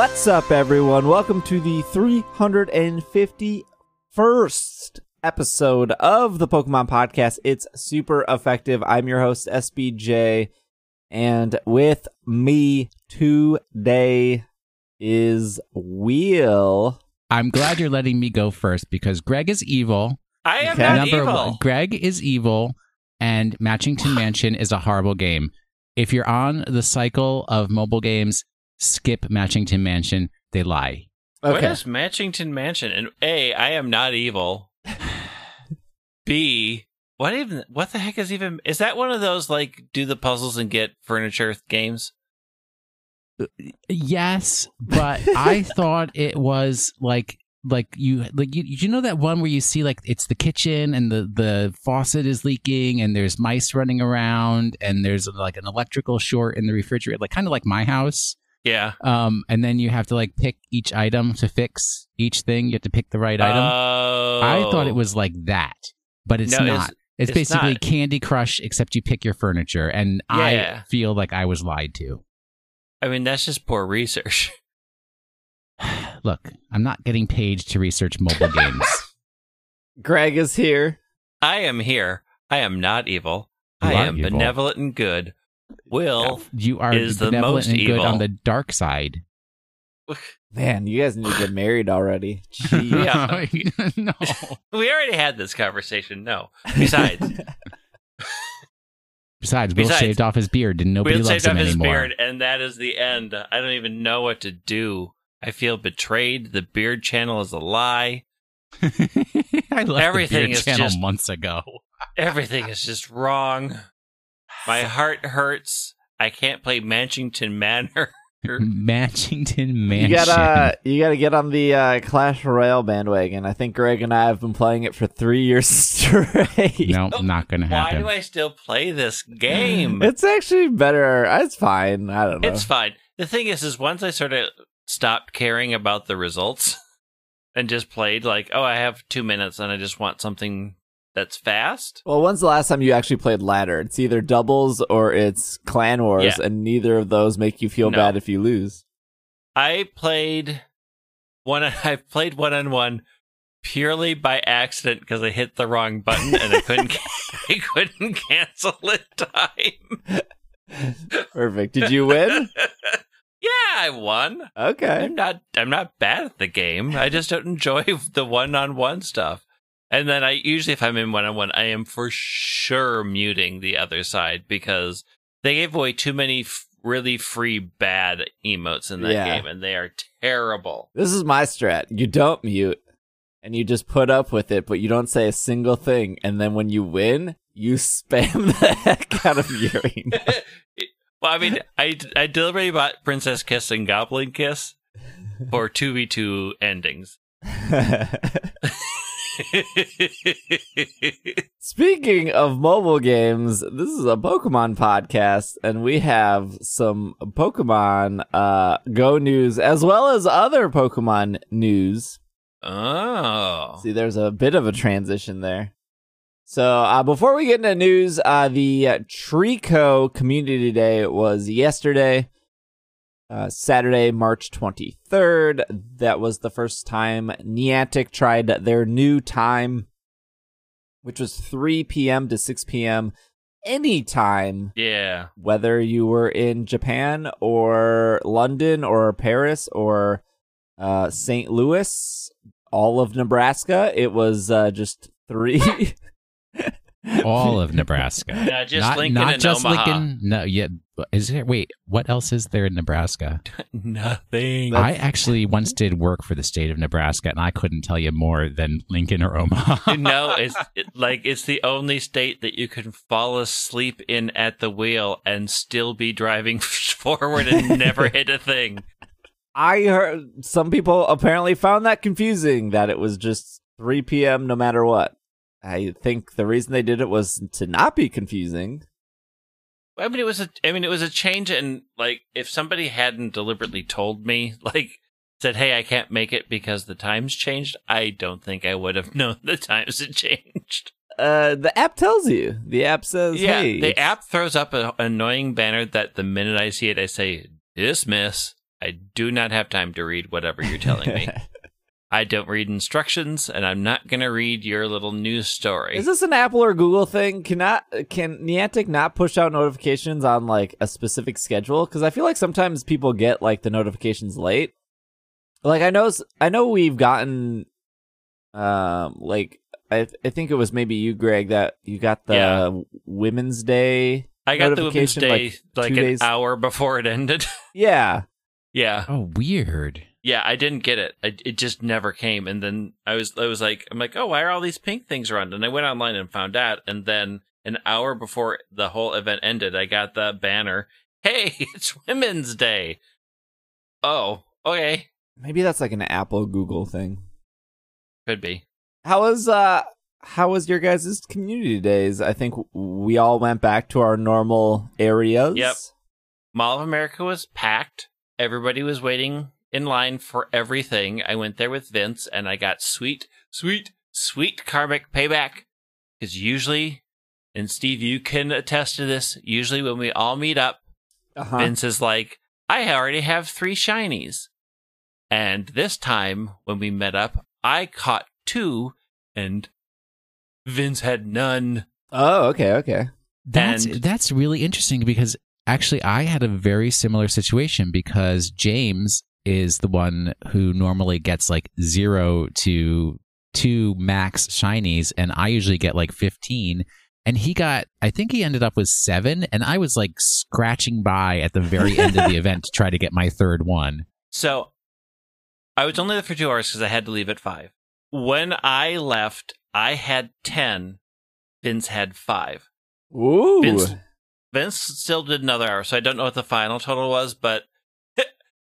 What's up, everyone? Welcome to the 351st episode of the Pokemon Podcast. It's super effective. I'm your host, SBJ, and with me today is Will. I'm glad you're letting me go first because Greg is evil. I am Okay. not Number evil. one, Greg is evil, and Matchington Mansion is a horrible game. If you're on the cycle of mobile games, skip Matchington Mansion. They lie. What Okay. is Matchington Mansion? And A, I am not evil. B, what even? What the heck is even? Is that one of those like do the puzzles and get furniture games? Yes, but I thought it was like like you like you you know that one where you see like it's the kitchen and the the faucet is leaking and there's mice running around and there's like an electrical short in the refrigerator like kind of like my house Yeah. um and then you have to like pick each item to fix each thing you have to pick the right item Oh, I thought it was like that but it's No, not it's, it's basically not. Candy Crush except you pick your furniture and Yeah. I feel like I was lied to I mean, that's just poor research. Look, I'm not getting paid to research mobile games. Greg is here. I am here. I am not evil. You I am evil. benevolent and good. Will You are is the most and good evil. on the dark side. Man, you guys need to get married already. Jeez. Yeah. no. we already had this conversation. No. Besides, Besides, Will Besides, shaved off his beard and nobody Will loves saved him up his anymore. beard, and that is the end. I don't even know what to do. I feel betrayed. The beard channel is a lie. I left Everything the beard is channel just- months ago. Everything is just wrong. My heart hurts. I can't play Manchington Manor. Manchington Mansion. You gotta, you gotta get on the uh, Clash Royale bandwagon. I think Greg and I have been playing it for three years straight. no, not gonna happen. Why do I still play this game? It's actually better. It's fine. I don't know. It's fine. The thing is, is once I sort of stopped caring about the results and just played like, oh, I have two minutes and I just want something that's fast. well, when's the last time you actually played ladder? It's either doubles or it's clan wars, Yeah. and neither of those make you feel No. bad if you lose. I played one. I've played one on one purely by accident because I hit the wrong button and I couldn't. I couldn't cancel in time. Perfect. Did you win? yeah, I won. Okay. I'm not. I'm not bad at the game. I just don't enjoy the one-on-one stuff. And then I usually, if I'm in one-on-one, I am for sure muting the other side because they gave away too many f- really free bad emotes in that Yeah. game, and they are terrible. This is my strat. You don't mute, and you just put up with it, but you don't say a single thing. And then when you win, you spam the heck out of your email. well, I mean, I I deliberately bought Princess Kiss and Goblin Kiss for two v two endings. Speaking of mobile games, this is a Pokemon podcast, and we have some Pokemon uh, Go news as well as other Pokemon news. oh, See, there's a bit of a transition there. So, uh, before we get into news, uh, the uh, Treecko Community Day was yesterday, uh, Saturday, March 23rd. That was the first time Niantic tried their new time, which was 3 p.m. to 6 p.m. anytime, yeah. whether you were in Japan or London or Paris or uh, St. Louis, all of Nebraska. It was uh, just three. All of Nebraska. Yeah, just not, Lincoln not and just Omaha. Lincoln. No, yeah. Is there? Wait, what else is there in Nebraska? Nothing. I actually once did work for the state of Nebraska, and I couldn't tell you more than Lincoln or Omaha. no, it's it, like it's the only state that you can fall asleep in at the wheel and still be driving forward and never hit a thing. I heard some people apparently found that confusing that it was just 3 p.m. no matter what. I think the reason they did it was to not be confusing. I mean, it was a. I mean, it was a change, and like, if somebody hadn't deliberately told me, like, said, "Hey, I can't make it because the times changed," I don't think I would have known the times had changed. Uh, the app tells you. The app says, yeah, "Hey, the app throws up an annoying banner that the minute I see it, I say dismiss. I do not have time to read whatever you're telling me. I don't read instructions, and I'm not going to read your little news story. Is this an Apple or Google thing? Cannot can Niantic not push out notifications on like a specific schedule? Because I feel like sometimes people get like the notifications late. Like I know, s- I know we've gotten, um, like I I think it was maybe you, Greg, that you got the Yeah. Women's Day. I got the Women's Day like, like, two an days- hour before it ended. Yeah, yeah, Oh, weird. Yeah, I didn't get it. I, it just never came. And then I was, I was like, I'm like, oh, why are all these pink things around? And I went online and found out. And then an hour before the whole event ended, I got the banner. Hey, it's Women's Day. Oh, okay, maybe that's like an Apple Google thing. could be. How was uh how was your guys' community days? I think we all went back to our normal areas. Yep. Mall of America was packed. Everybody was waiting in line for everything. I went there with Vince and I got sweet, sweet, sweet karmic payback. Because usually, and Steve, you can attest to this, usually when we all meet up, Uh-huh. Vince is like, I already have three shinies. And this time, when we met up, I caught two and Vince had none. Oh, okay, okay. That's And- that's really interesting because actually I had a very similar situation because James is the one who normally gets like zero to two max shinies, and I usually get like fifteen. And he got, I think he ended up with seven, and I was like scratching by at the very end of the event to try to get my third one. So I was only there for two hours because I had to leave at five. When I left, I had 10. Vince had five. Ooh. Vince- Vince still did another hour, so I don't know what the final total was, but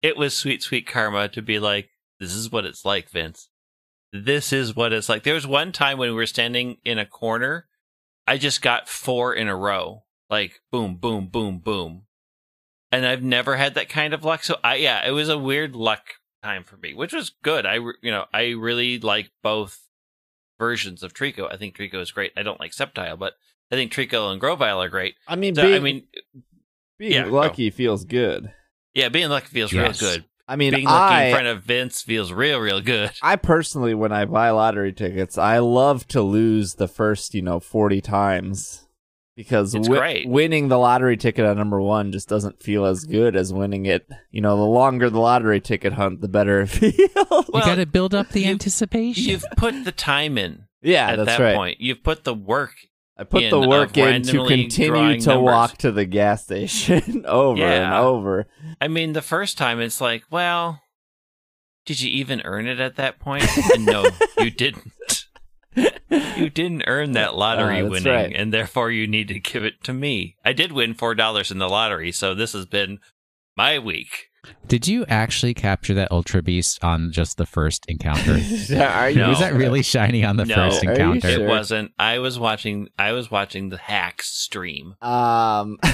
it was sweet, sweet karma to be like, this is what it's like, Vince. This is what it's like. There was one time when we were standing in a corner, I just got four in a row. Like, boom, boom, boom, boom. And I've never had that kind of luck. So I, yeah, it was a weird luck time for me, which was good. I, you know, I really like both versions of Treecko. I think Treecko is great. I don't like Sceptile, but I think Treecko and Grovyle are great. I mean, So, being, I mean, being yeah, go. lucky feels good. Yeah, being lucky feels Yes. real good. I mean, being lucky I in front of Vince feels real, real good. I personally, when I buy lottery tickets, I love to lose the first, you know, forty times because wi- great. winning the lottery ticket at number one just doesn't feel as good as winning it. You know, the longer the lottery ticket hunt, the better it feels. you Well, got to build up the you- anticipation. You've put the time in yeah, at that's that right. point. You've put the work. I put in the work in to continue to numbers. walk to the gas station over and over. I mean, the first time it's like, well, did you even earn it at that point? And no, you didn't. You didn't earn that lottery Ah, that's winning, right. and therefore you need to give it to me. I did win four dollars in the lottery, so this has been my week. Did you actually capture that Ultra Beast on just the first encounter? Are you? No. Was that really shiny on the No. first encounter? sure? It wasn't. I was watching. I was watching the hacks stream. Um.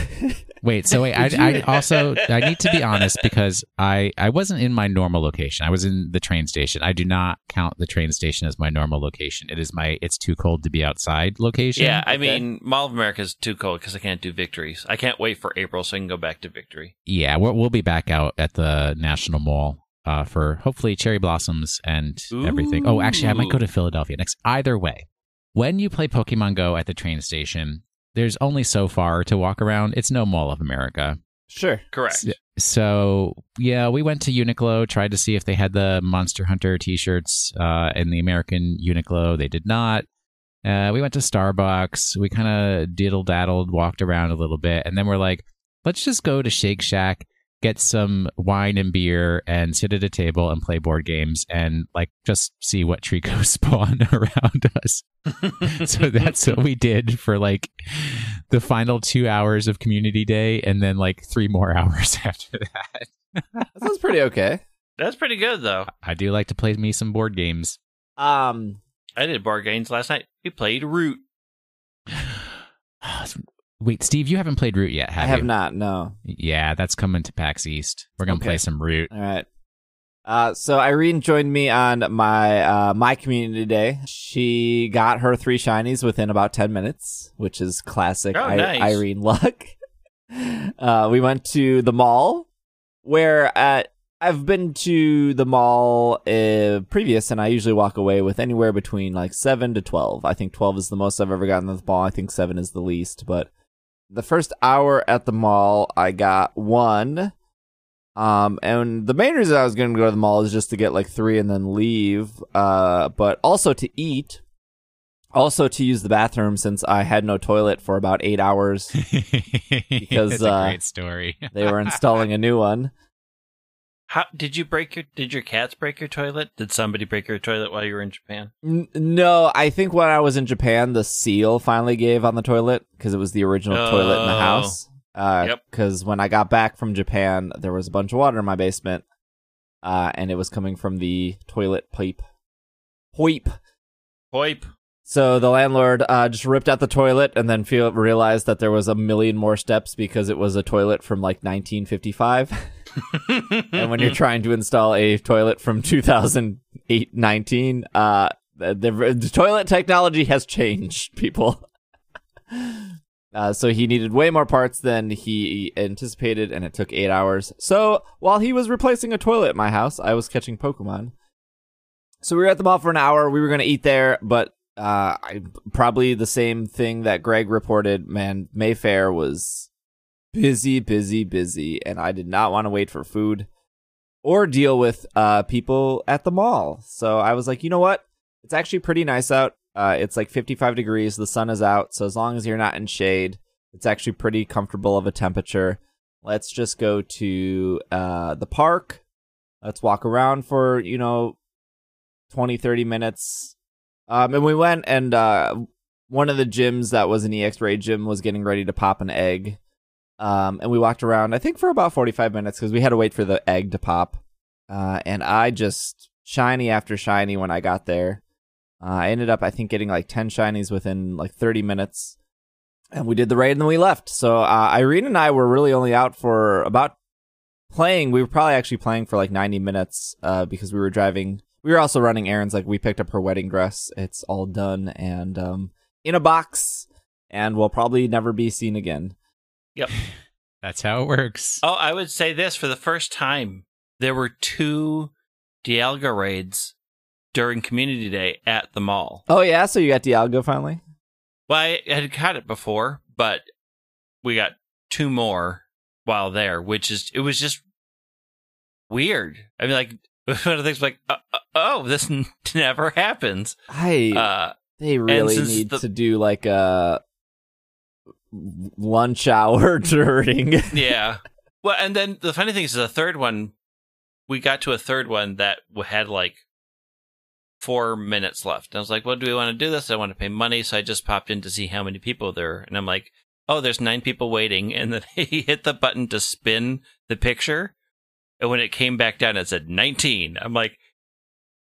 Wait, so wait, I, I also I need to be honest because I I wasn't in my normal location. I was in the train station. I do not count the train station as my normal location. It is my it's too cold to be outside location. Yeah, I Okay. mean, Mall of America is too cold because I can't do victories. I can't wait for April so I can go back to victory. yeah, we'll, we'll be back out at the National Mall uh, for hopefully cherry blossoms and everything. Oh, actually, I might go to Philadelphia next. Either way, when you play Pokemon Go at the train station, there's only so far to walk around. It's no Mall of America. sure. Correct. S- So yeah, we went to Uniqlo, tried to see if they had the Monster Hunter T-shirts uh, in the American Uniqlo. They did not. Uh, we went to Starbucks. We kind of diddle daddled, walked around a little bit, and then we're like, let's just go to Shake Shack, get some wine and beer, and sit at a table and play board games, and like just see what Treecko spawn around us. so that's what we did for like the final two hours of community day and then like three more hours after that That sounds pretty okay. That's pretty good though. i do like to play me some board games Um. I did board games last night. We played Root. wait steve you haven't played root yet have I have you not. No. yeah that's coming to pax east we're gonna Okay. play some root All right. Uh, so Irene joined me on my uh, my community day. She got her three shinies within about ten minutes, which is classic Oh, I- nice. Irene luck. Uh, we went to the mall, where at I've been to the mall uh, previous, and I usually walk away with anywhere between like seven to twelve. I think twelve is the most I've ever gotten at the mall. I think seven is the least. But the first hour at the mall, I got one. Um, and the main reason I was going to go to the mall is just to get like three and then leave. Uh, but also to eat, also to use the bathroom since I had no toilet for about eight hours. Because, it's a uh, great story. they were installing a new one. How did you break your? Did your cats break your toilet? Did somebody break your toilet while you were in Japan? N- no, I think when I was in Japan, the seal finally gave on the toilet because it was the original toilet in the Oh. house. Uh, Yep. Because when I got back from Japan, there was a bunch of water in my basement, uh, and it was coming from the toilet pipe. Pipe. Hoip. So the landlord uh, just ripped out the toilet and then feel, realized that there was a million more steps because it was a toilet from like 1955. and when you're trying to install a toilet from 2008 19, uh, the, the, toilet technology has changed, people. Uh, so he needed way more parts than he anticipated, and it took eight hours. So while he was replacing a toilet at my house, I was catching Pokemon. So we were at the mall for an hour. We were going to eat there, but uh, I probably the same thing that Greg reported. Man, Mayfair was busy, busy, busy, and I did not want to wait for food or deal with uh, people at the mall. So I was like, you know what? It's actually pretty nice out. Uh, it's like 55 degrees. The sun is out. So as long as you're not in shade, it's actually pretty comfortable of a temperature. Let's just go to uh, the park. Let's walk around for, you know, 20, 30 minutes. Um, and we went and uh, one of the gyms that was an EX raid gym was getting ready to pop an egg. Um, and we walked around, I think, for about 45 minutes because we had to wait for the egg to pop. Uh, and I just shiny after shiny when I got there. Uh, I ended up, I think, getting like 10 shinies within like 30 minutes. And we did the raid and then we left. So uh, Irene and I were really only out for about playing. We were probably actually playing for like 90 minutes uh, because we were driving. We were also running errands. Like we picked up her wedding dress. It's all done and um, in a box and will probably never be seen again. That's how it works. Oh, I would say this for the first time, there were two Dialga raids during Community Day at the mall. Oh, yeah. So you got Dialga finally? Well, I had caught it before, but we got two more while there, which is it was just weird. I mean, like one of the things like, uh, uh, oh, this n- never happens. I. Uh, They really need the- to do like a lunch hour during. yeah. Well, and then the funny thing is, the third one, we got to a third one that had like four minutes left. And I was like, well, do we want to do this? I want to pay money. So I just popped in to see how many people there. And I'm like, oh, there's nine people waiting. And then he hit the button to spin the picture. And when it came back down, it said 19. I'm like,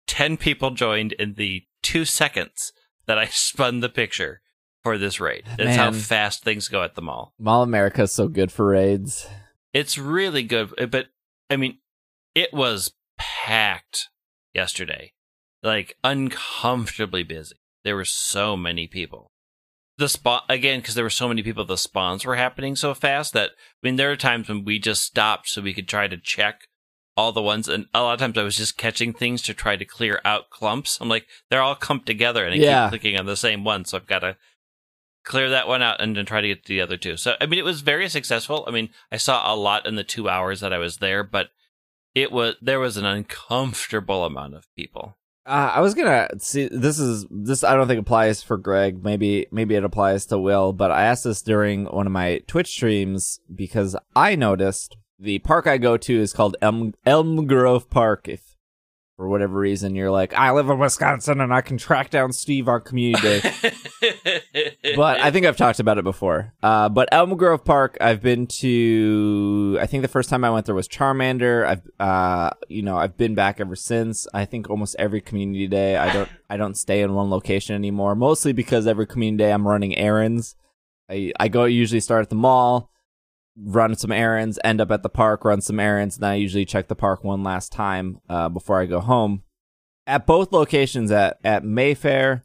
10 people joined in the two seconds that I spun the picture for this raid. That's how fast things go at the mall. Mall America is so good for raids. It's really good, uh, but I mean, it was packed yesterday, like uncomfortably busy. There were so many people. The spot again because there were so many people. The spawns were happening so fast that I mean, there are times when we just stopped so we could try to check all the ones, and a lot of times I was just catching things to try to clear out clumps. I'm like, they're all clumped together, and I Yeah. keep clicking on the same one, so I've got to clear that one out and then try to get the other two. So I mean, it was very successful. I mean, I saw a lot in the two hours that I was there, but it was there was an uncomfortable amount of people. Uh, I was gonna see. This is this. I don't think applies for Greg. Maybe maybe it applies to Will. But I asked this during one of my Twitch streams because I noticed the park I go to is called Elm Elm Grove Park. If for whatever reason you're like, I live in Wisconsin and I can track down Steve on Community Day. but I think I've talked about it before. Uh, but Elm Grove Park, I've been to. I think the first time I went there was Charmander. I've, uh, you know, I've been back ever since. I think almost every community day. I don't, I don't stay in one location anymore. Mostly because every community day I'm running errands. I, I go usually start at the mall, run some errands, end up at the park, run some errands, and I usually check the park one last time uh, before I go home. At both locations, at at Mayfair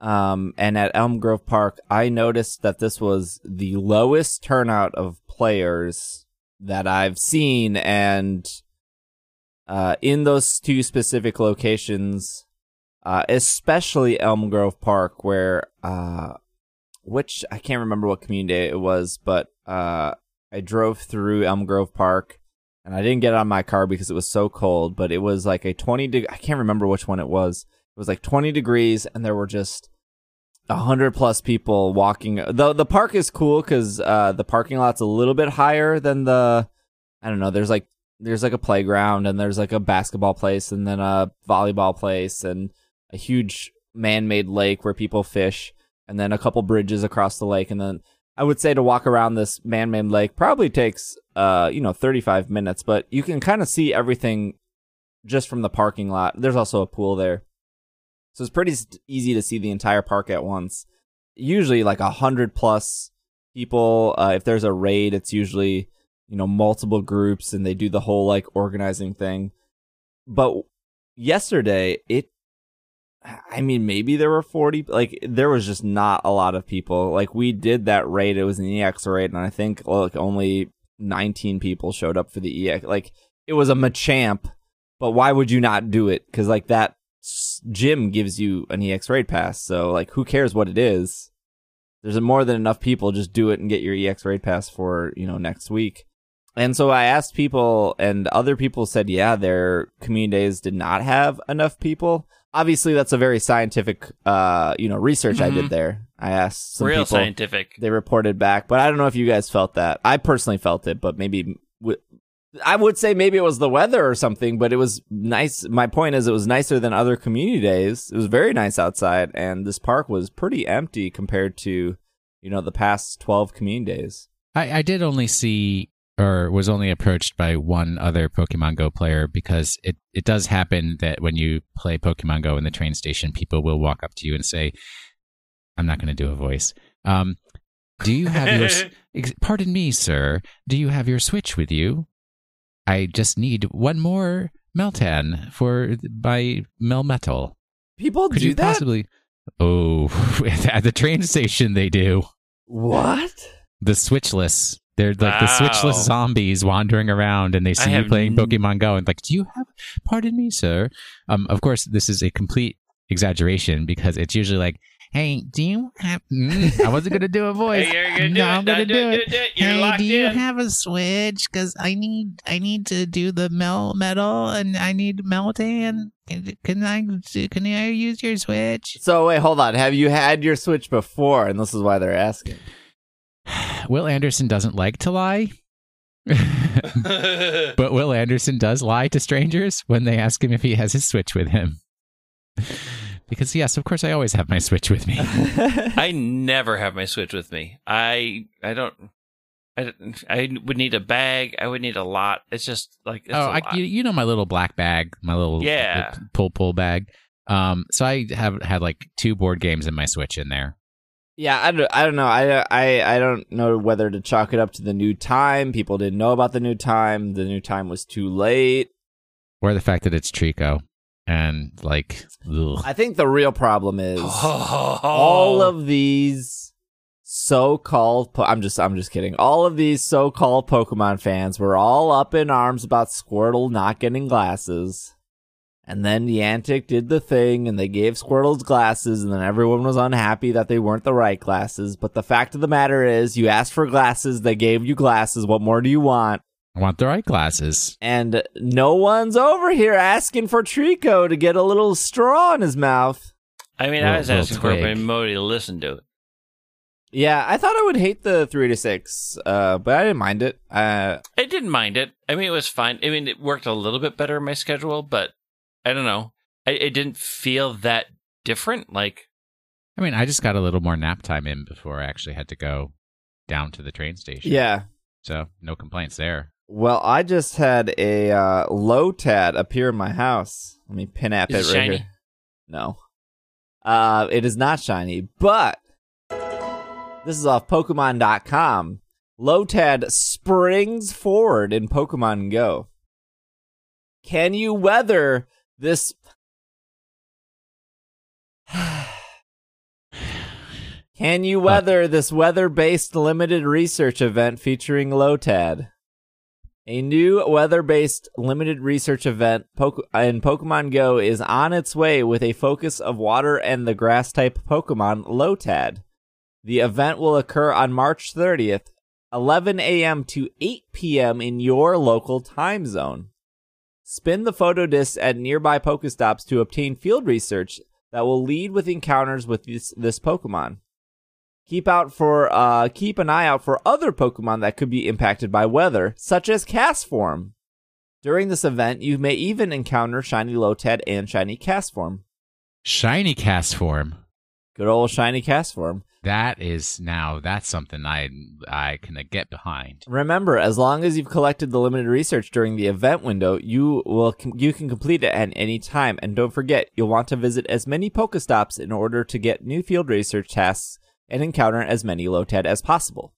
um, and at Elm Grove Park, I noticed that this was the lowest turnout of players that I've seen, and uh, in those two specific locations, uh, especially Elm Grove Park, where uh, which I can't remember what community it was, but uh, I drove through Elm Grove Park and I didn't get on my car because it was so cold, but it was like a 20 de- I can't remember which one it was. It was like 20 degrees and there were just a hundred plus people walking. The the park is cool because uh, the parking lot's a little bit higher than the. I don't know. There's like there's like a playground and there's like a basketball place and then a volleyball place and a huge man-made lake where people fish and then a couple bridges across the lake and then I would say to walk around this man-made lake probably takes uh you know 35 minutes but you can kind of see everything just from the parking lot. There's also a pool there. So it's pretty easy to see the entire park at once. Usually like a hundred plus people. Uh, if there's a raid, it's usually, you know, multiple groups and they do the whole like organizing thing. But yesterday, it, I mean, maybe there were 40, like there was just not a lot of people. Like we did that raid. It was an EX raid and I think like only 19 people showed up for the EX. Like it was a Machamp, but why would you not do it? Cause like that gym gives you an EX raid pass. So like, who cares what it is? There's more than enough people. Just do it and get your EX raid pass for you know next week. And so I asked people, and other people said, yeah, their community days did not have enough people. Obviously, that's a very scientific, uh, you know, research I did Mhm. there. I asked some Real people. scientific. They reported back, but I don't know if you guys felt that. I personally felt it, but maybe w- I would say maybe it was the weather or something. But it was nice. My point is, it was nicer than other community days. It was very nice outside, and this park was pretty empty compared to you know the past twelve community days. I, I did only see or was only approached by one other Pokemon Go player because it, it does happen that when you play Pokemon Go in the train station, people will walk up to you and say, I'm not going to do a voice. Um, do you have your, ex- pardon me, sir, do you have your Switch with you? I just need one more Meltan for my Melmetal. People Could do you that. possibly? Oh, at the train station they do. What? The switchless. They're like the switchless zombies wandering around, and they see you playing n- Pokemon Go, and like, do you have? Pardon me, sir. Um, of course, this is a complete exaggeration because it's usually like, hey, do you have? Mm, I wasn't gonna do a voice. Hey, you're gonna do no, it. I'm gonna No, do it. do it. You're hey, locked do you in. have a switch? Because I need, I need to do the Melmetal, and I need Meltan. Can, can I, can I use your switch? So wait, hold on. Have you had your Switch before? And this is why they're asking. Will Anderson doesn't like to lie. But Will Anderson does lie to strangers when they ask him if he has his Switch with him. because, yes, of course, I always have my Switch with me. I never have my Switch with me. I I don't. I, I would need a bag. I would need a lot. It's just like it's oh, a I, lot. you, you know my little black bag, my little Yeah. pull pull bag. Um, so I have had like two board games in my Switch in there. Yeah, I don't, I don't know. I, I, I don't know whether to chalk it up to the new time. People didn't know about the new time. The new time was too late. Or the fact that it's Treecko. And like, ugh. I think the real problem is all of these so-called po- I'm just I'm just kidding. All of these so-called Pokemon fans were all up in arms about Squirtle not getting glasses. And then Niantic did the thing and they gave Squirtle's glasses and then everyone was unhappy that they weren't the right glasses. But the fact of the matter is you asked for glasses, they gave you glasses. What more do you want? I want the right glasses. And no one's over here asking for Treecko to get a little straw in his mouth. I mean, Little- I was asking for it, but twig. to listen to it. Yeah, I thought I would hate the three to six, uh, but I didn't mind it. Uh, I didn't mind it. I mean, it was fine. I mean, it worked a little bit better in my schedule, but I don't know. I, it didn't feel that different. Like, I mean, I just got a little more nap time in before I actually had to go down to the train station. yeah. So no complaints there. Well, I just had a uh, Lotad appear in my house. Let me pin app it it right shiny? here. No, uh, it is not shiny, but this is off Pokemon.com. Lotad springs forward in Pokemon Go. Can you weather this? Can you weather this weather-based limited research event featuring Lotad? A new weather-based limited research event in Pokemon Go is on its way with a focus of water and the grass-type Pokemon Lotad. The event will occur on March 30th, 11 a.m. to 8 p.m. in your local time zone. Spin the photo disc at nearby Pokestops to obtain field research that will lead with encounters with this, this Pokemon. Keep out for uh keep an eye out for other Pokemon that could be impacted by weather, such as Castform. During this event, you may even encounter Shiny Lotad and Shiny Castform. Shiny Castform. Good old Shiny Castform. That is now that's something I I can get behind. Remember, as long as you've collected the limited research during the event window, you will you can complete it at any time. And don't forget, you'll want to visit as many Pokestops in order to get new field research tasks and encounter as many Lotad as possible.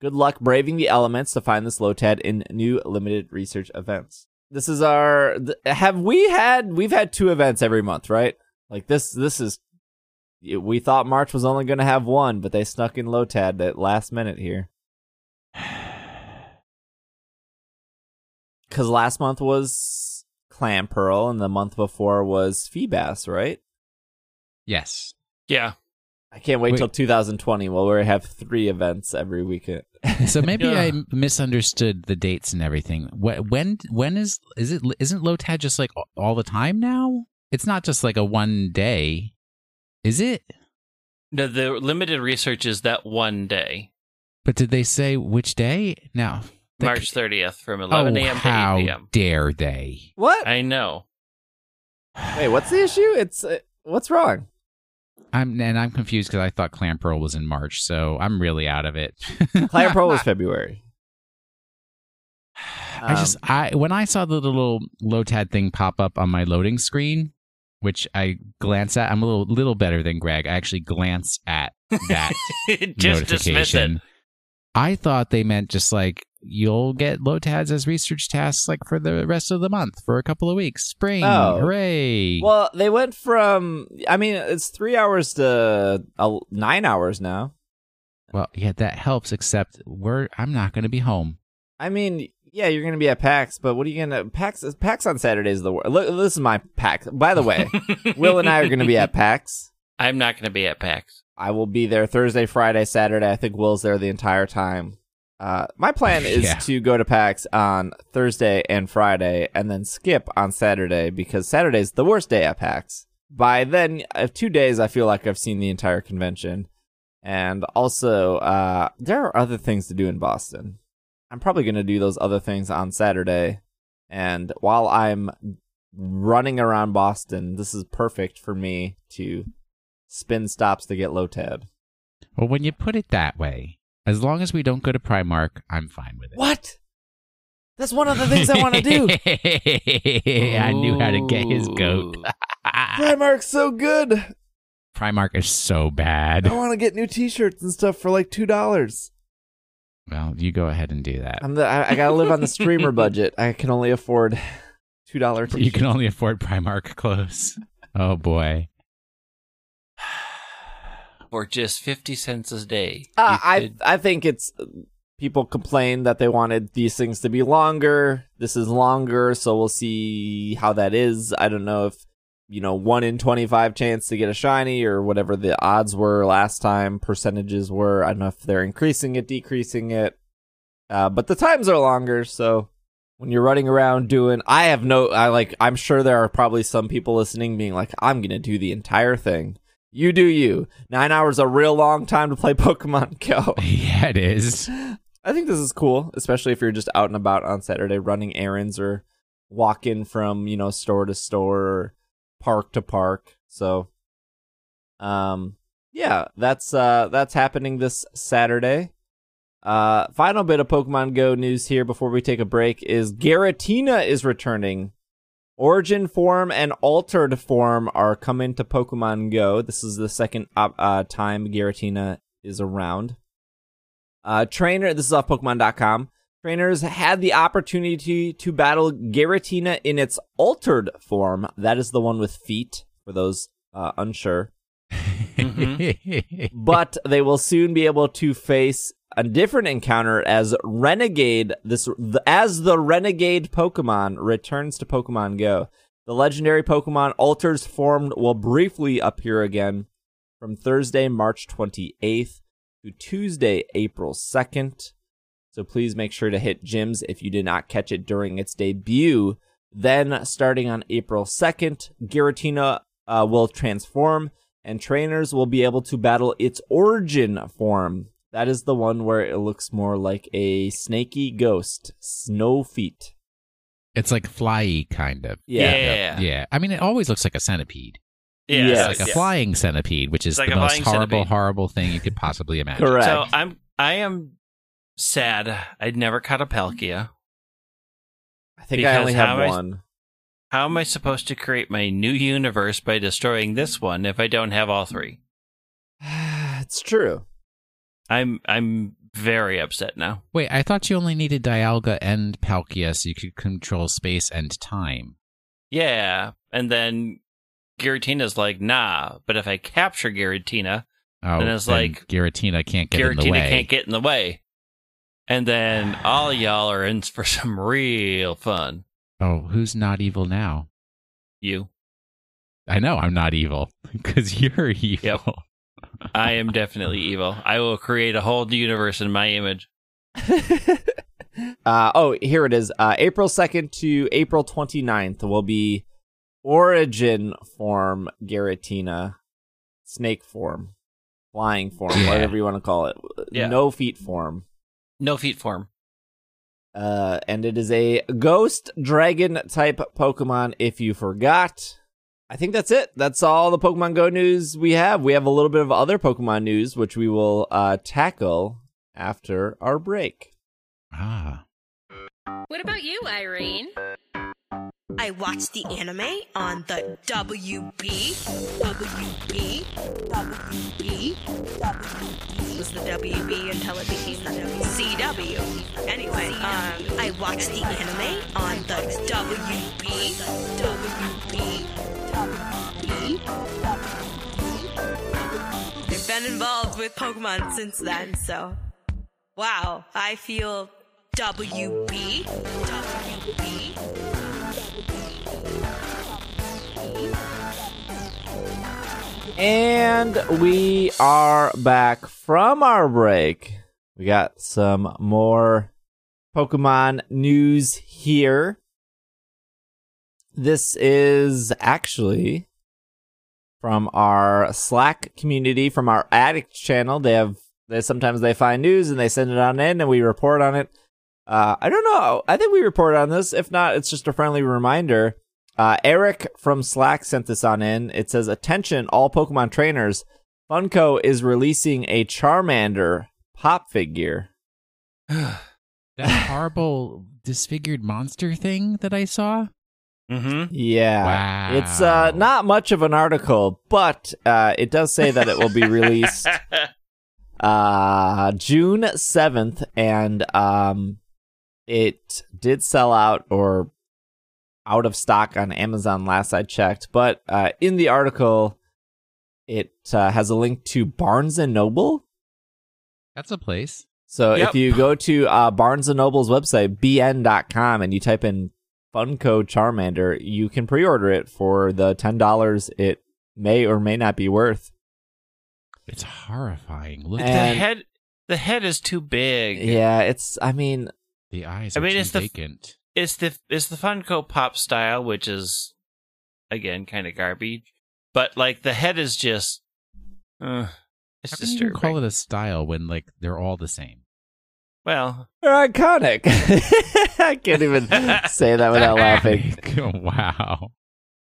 Good luck braving the elements to find this Lotad in new limited research events. This is our have we had we've had two events every month, right? Like this this is we thought March was only going to have one, but they snuck in Lotad at last minute here. Cuz last month was Clamperl and the month before was Feebas, right? Yes. Yeah. I can't wait Wait. till 2020 while we have three events every weekend. So maybe Yeah. I misunderstood the dates and everything. When when is is it isn't Lotad just like all the time now? It's not just like a one day, is it? No, the limited research is that one day, But did they say which day? No. That March c- 30th from Oh, 11 a.m. to how 8 p.m. dare they? What? I know. Wait, what's the issue? It's uh, what's wrong? I'm and I'm confused because I thought Clamperl was in March, so I'm really out of it. Clamperl was February. I just Um, I when I saw the little Lotad thing pop up on my loading screen, which I glance at, I'm a little little better than Greg. I actually glance at that Just dismiss it. notification. I thought they meant just like you'll get Lotads as research tasks like for the rest of the month for a couple of weeks. Spring, Oh. hooray! Well, they went from. I mean, it's three hours to uh, nine hours now. Well, yeah, that helps. Except we're I'm not going to be home. I mean, yeah, you're gonna be at PAX, but what are you gonna PAX? PAX on Saturdays is the worst. Look, this is my PAX. By the way, Will and I are gonna be at PAX. I'm not going to be at PAX. I will be there Thursday, Friday, Saturday. I think Will's there the entire time. Uh, my plan is Yeah. to go to PAX on Thursday and Friday, and then skip on Saturday because Saturday's the worst day at PAX. By then, uh, two days, I feel like I've seen the entire convention, and also uh, there are other things to do in Boston. I'm probably going to do those other things on Saturday, and while I'm running around Boston, this is perfect for me to spin stops to get Lotad. Well, when you put it that way, as long as we don't go to Primark, I'm fine with it. What? That's one of the things I want to do. I knew how to get his goat. Primark's so good. Primark is so bad. I want to get new T-shirts and stuff for like two dollars. Well, you go ahead and do that. I'm the I, I gotta live on the streamer budget. I can only afford two dollar You can only afford Primark clothes. Oh boy. For just 50 cents a day. Uh, you I I think it's people complain that they wanted these things to be longer. This is longer, so we'll see how that is. I don't know if you know one in twenty five chance to get a shiny or whatever the odds were last time. Percentages were. I don't know if they're increasing it, decreasing it. Uh, but the times are longer, so when you're running around doing, I have no. I like. I'm sure there are probably some people listening being like, I'm gonna do the entire thing. You do you. Nine hours a real long time to play Pokemon Go. Yeah, it is. I think this is cool, especially if you're just out and about on Saturday running errands or walking from, you know, store to store or park to park. So um yeah, that's uh that's happening this Saturday. Uh final bit of Pokemon Go news here before we take a break is Giratina is returning. Origin form and altered form are coming to Pokemon Go. This is the second uh, time Giratina is around. Uh, trainer, this is off Pokemon.com. Trainers had the opportunity to battle Giratina in its altered form. That is the one with feet, for those uh, unsure. But they will soon be able to face a different encounter as Renegade. This as the Renegade Pokemon returns to Pokemon Go. The legendary Pokemon Alters formed will briefly appear again from Thursday, March 28th to Tuesday, April 2nd. So please make sure to hit gyms if you did not catch it during its debut. Then, starting on April 2nd, Giratina uh, will transform and trainers will be able to battle its origin form. That is the one where it looks more like a snaky ghost, snow feet. It's like flyy kind of. Yeah. Yeah. Yeah. I mean, it always looks like a centipede. Yeah, Yes. It's like a yeah. flying centipede, which is like the most flying horrible, centipede. horrible thing you could possibly imagine. Correct. So I'm I am sad. I'd never caught a Palkia. I think I only have am I- one. How am I supposed to create my new universe by destroying this one if I don't have all three? it's true. I'm I'm very upset now. Wait, I thought you only needed Dialga and Palkia so you could control space and time. Yeah, and then Giratina's like, nah. But if I capture Giratina, Oh, And it's then like, Giratina can't get in the Giratina way. can't get in the way. And then all y'all are in for some real fun. oh, who's not evil now? You, I know I'm not evil because you're evil. I am definitely evil. I will create a whole universe in my image. uh, oh, here it is. Uh, April 2nd to April 29th will be Origin form Giratina, snake form, flying form, Yeah. whatever you want to call it. Yeah. No feet form. No feet form. Uh, and it is a ghost dragon type Pokemon. If you forgot, I think that's it. That's all the Pokemon Go news we have. We have a little bit of other Pokemon news, which we will uh, tackle after our break. Ah. What about you, Irene? I watched the anime on the WB, WB, WB, WB. Was the WB until it became the CW. Anyway, um, I watched the anime on the WB, WB, WB. I've been involved with Pokemon since then, so wow, I feel WB, WB. And we are back from our break. We got some more Pokemon news here. This is actually from our Slack community, from our Addict channel. They have they sometimes they find news and they send it on in and we report on it. Uh, I don't know. I think we report on this. If not, it's just a friendly reminder. Uh, Eric from Slack sent this on in. It says, "Attention, all Pokemon trainers! Funko is releasing a Charmander pop figure." That horrible disfigured monster thing that I saw? Mm-hmm. Yeah, Wow. it's uh, not much of an article, but uh, it does say that it will be released uh, June seventh, and um, it did sell out or out of stock on Amazon last I checked. But uh, in the article, it uh, has a link to Barnes and Noble. That's a place. So Yep. if you go to uh, Barnes and Noble's website, bn.com, and you type in Funko Charmander, you can pre-order it for the ten dollars it may or may not be worth. It's horrifying. Look the at And- head the head is too big. Yeah, it's. I mean, the eyes. I mean, too it's the- vacant. It's the it's the Funko Pop style, which is again kind of garbage. But like the head is just uh, it's How can you call it a style when like they're all the same? well, they're iconic. I can't even say that without laughing. wow.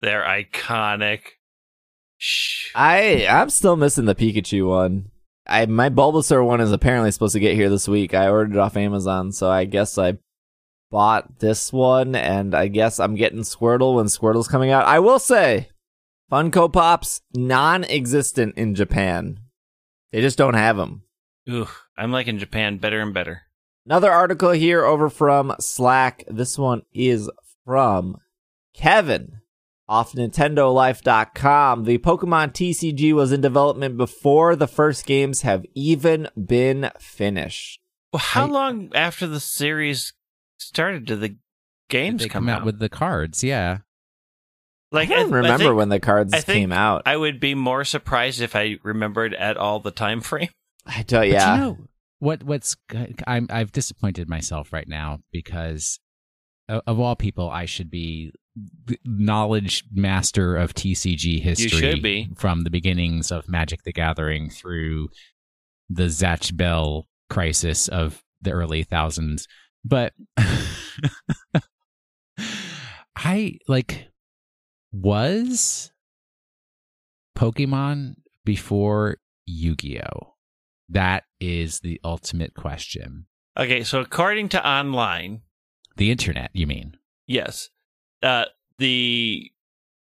they're iconic. Shh. I I'm still missing the Pikachu one. I my Bulbasaur one is apparently supposed to get here this week. I ordered it off Amazon, so I guess I bought this one, and I guess I'm getting Squirtle when Squirtle's coming out. I will say, Funko Pops non-existent in Japan. They just don't have them. Ooh, I'm liking Japan better and better. Another article here over from Slack. This one is from Kevin. off NintendoLife.com. The Pokemon TCG was in development before the first games have even been finished. Well, how I- long after the series started did the games they come, come out with the cards. Yeah. Like I don't I remember think when the cards I think came out. I would be more surprised if I remembered at all the time frame. I don't. But you know what? What's I'm I've disappointed myself right now because of, of all people, I should be knowledge master of TCG history. should be. from the beginnings of Magic the Gathering through the Zatch Bell crisis of the early thousands. But I like was Pokemon before Yu-Gi-Oh. That is the ultimate question. Okay, so according to online, The internet, you mean? yes, uh, the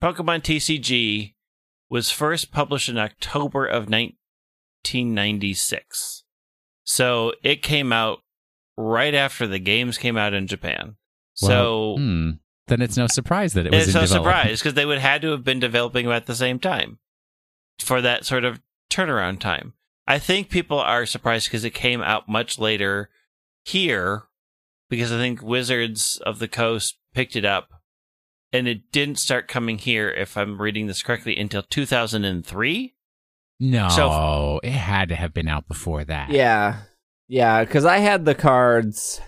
Pokemon TCG was first published in October of 1996. So it came out right after the games came out in Japan. So hmm, then it's no surprise that it was it's in no surprise because they would had to have been developing them at the same time for that sort of turnaround time. I think people are surprised because it came out much later here because I think Wizards of the Coast picked it up and it didn't start coming here if I'm reading this correctly until 2003. No, So- it had to have been out before that. Yeah. Yeah, because I had the cards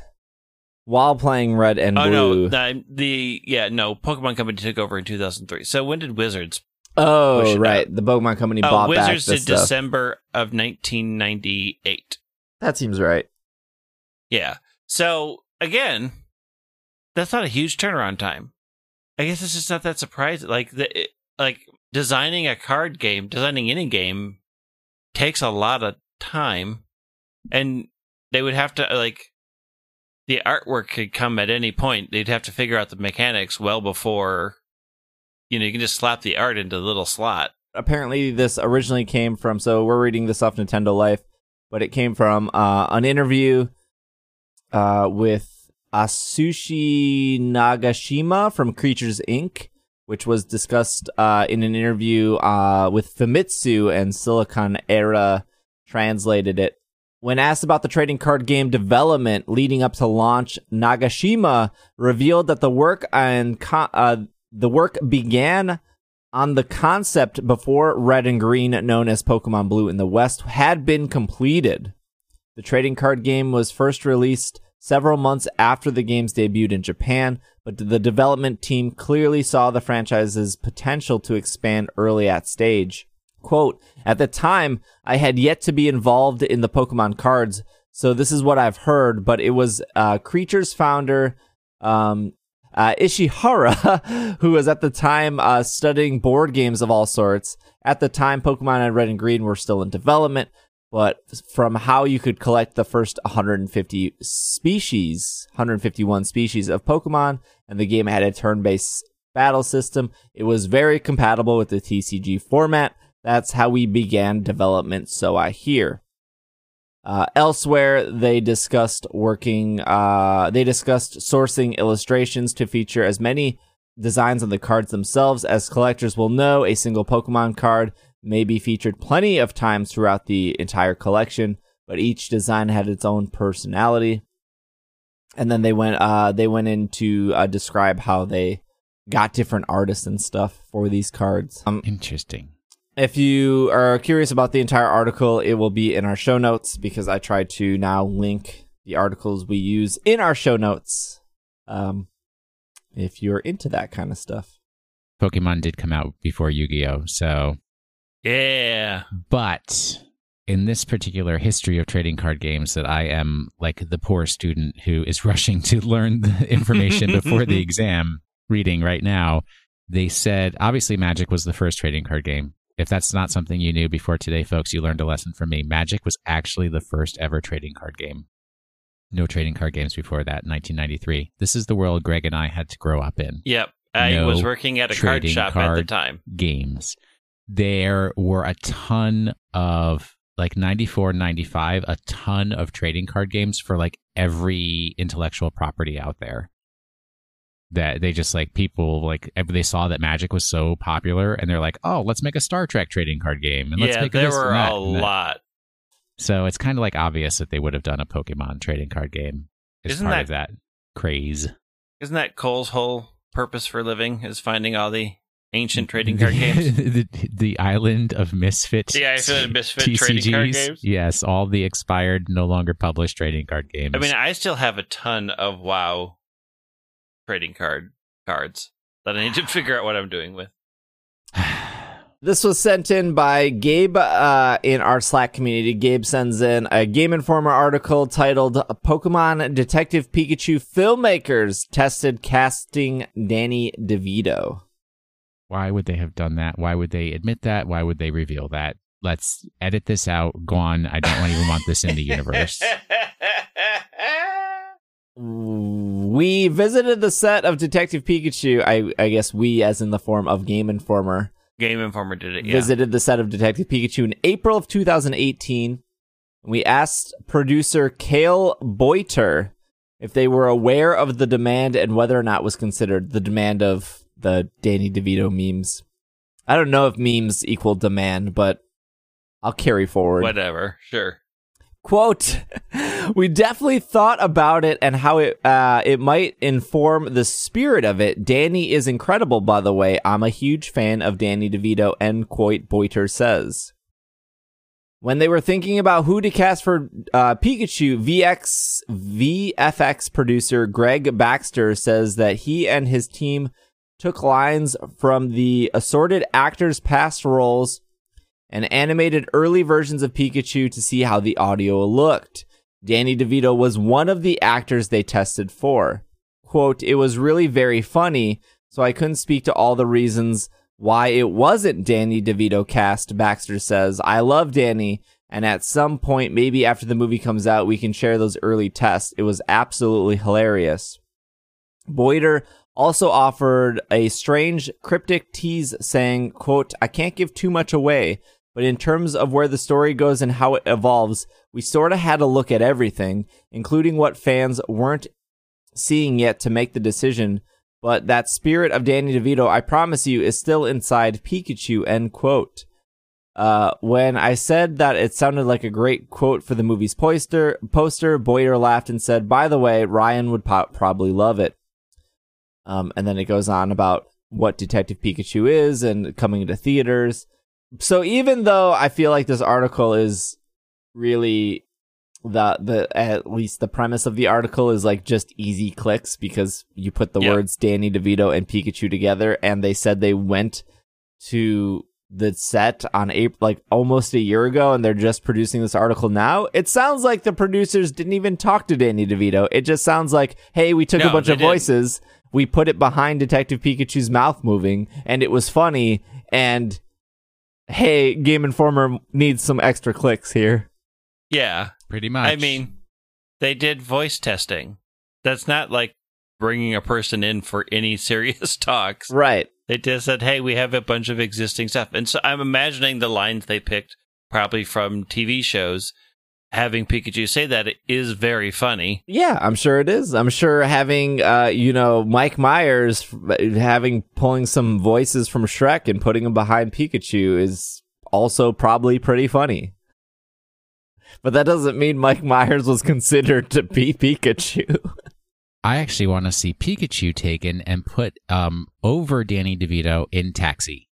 while playing Red and oh Blue. no, the, the yeah, no, Pokemon Company took over in 2003. So when did Wizards oh, right. out. The Pokemon Company Oh, bought Wizards back did stuff. December of 1998. That seems right. Yeah. So again, that's not a huge turnaround time. I guess it's just not that surprising. Like the it, like designing a card game, designing any game takes a lot of time, and they would have to like the artwork could come at any point. They'd have to figure out the mechanics well before. You know, you can just slap the art into the little slot. apparently this originally came from so we're reading this off Nintendo Life, but it came from uh, an interview uh, with Atsushi Nagashima from Creatures Inc., which was discussed uh, in an interview uh, with Famitsu and Silicon Era translated it. When asked about the trading card game development leading up to launch, Nagashima revealed that the work and co- uh, the work began on the concept before Red and Green, known as Pokemon Blue in the West, had been completed. The trading card game was first released several months after the games debuted in Japan, but the development team clearly saw the franchise's potential to expand early at stage. Quote, at the time, I had yet to be involved in the Pokemon cards, so this is what I've heard, but it was uh, Creatures founder um, uh, Ishihara, who was at the time uh, studying board games of all sorts. At the time, Pokemon and Red and Green were still in development, but from how you could collect the first 150 species, 151 species of Pokemon, and the game had a turn-based battle system, it was very compatible with the TCG format. That's how we began development, so I hear. Uh, elsewhere, they discussed working, uh, they discussed sourcing illustrations to feature as many designs on the cards themselves. As collectors will know, a single Pokemon card may be featured plenty of times throughout the entire collection, but each design had its own personality. And then they went, uh, they went in to uh, describe how they got different artists and stuff for these cards. Um, Interesting. If you are curious about the entire article, it will be in our show notes because I try to now link the articles we use in our show notes. Um, if you're into that kind of stuff. Pokemon did come out before Yu-Gi-Oh, so Yeah. but in this particular history of trading card games that I am like the poor student who is rushing to learn the information before the exam reading right now, they said obviously Magic was the first trading card game. If that's not something you knew before today, folks, you learned a lesson from me. Magic was actually the first ever trading card game. No trading card games before that, 1993. This is the world Greg and I had to grow up in Yep. I No was working at a card shop at the time. games. There were a ton of like 94, 95, a ton of trading card games for like every intellectual property out there. That they just like people like they saw that Magic was so popular and they're like, oh, let's make a Star Trek trading card game and let's yeah, make there were a lot. So it's kind of like obvious that they would have done a Pokemon trading card game as Isn't part that- of that craze. Isn't that Cole's whole purpose for living is finding all the ancient trading card games? the, the island of misfit. Yeah, I feel like misfit trading card games. Yes, all the expired, no longer published trading card games. I mean, I still have a ton of WoW trading card cards that I need to figure out what I'm doing with. This was sent in by Gabe uh, in our Slack community. Gabe sends in a Game Informer article titled Pokemon Detective Pikachu Filmmakers Tested Casting Danny DeVito. why would they have done that? Why would they admit that? Why would they reveal that? Let's edit this out. Go on. I don't even want this in the universe. We visited the set of Detective Pikachu. I, I guess we, as in the form of Game Informer, Game Informer did it. Yeah. visited the set of Detective Pikachu in April of 2018. We asked producer Cale Boyter if they were aware of the demand and whether or not was considered the demand of the Danny DeVito memes. I don't know if memes equal demand, but I'll carry forward. Whatever. Sure. Quote, we definitely thought about it and how it uh, it might inform the spirit of it. Danny is incredible, by the way. I'm a huge fan of Danny DeVito, end quote, Boyter says. When they were thinking about who to cast for uh, Pikachu, VX VFX producer Greg Baxter says that he and his team took lines from the assorted actors' past roles and animated early versions of Pikachu to see how the audio looked. Danny DeVito was one of the actors they tested for. Quote, it was really very funny, so I couldn't speak to all the reasons why it wasn't Danny DeVito cast, Baxter says. I love Danny, and at some point, maybe after the movie comes out, we can share those early tests. It was absolutely hilarious. Boyter also offered a strange cryptic tease saying, quote, I can't give too much away, but in terms of where the story goes and how it evolves, we sort of had a look at everything, including what fans weren't seeing yet to make the decision. But that spirit of Danny DeVito, I promise you, is still inside Pikachu, end quote. Uh, when I said that it sounded like a great quote for the movie's poster, poster, Boyter laughed and said, by the way, Ryan would po- probably love it. Um, and then it goes on about what Detective Pikachu is and coming to theaters. So even though I feel like this article is really the the at least the premise of the article is like just easy clicks because you put the words Danny DeVito and Pikachu together and they said they went to the set on April like almost a year ago and they're just producing this article now. It sounds like the producers didn't even talk to Danny DeVito. It just sounds like, hey, we took a bunch of didn't. voices, we put it behind Detective Pikachu's mouth moving, and it was funny and hey, Game Informer needs some extra clicks here. Yeah. Pretty much. I mean, they did voice testing. That's not like bringing a person in for any serious talks. Right. They just said, "Hey, we have a bunch of existing stuff," and so I'm imagining the lines they picked probably from TV shows. Having Pikachu say that is very funny. Yeah, I'm sure it is. I'm sure having, uh, you know, Mike Myers having pulling some voices from Shrek and putting them behind Pikachu is also probably pretty funny. But that doesn't mean Mike Myers was considered to be Pikachu. I actually want to see Pikachu taken and put um over Danny DeVito in Taxi,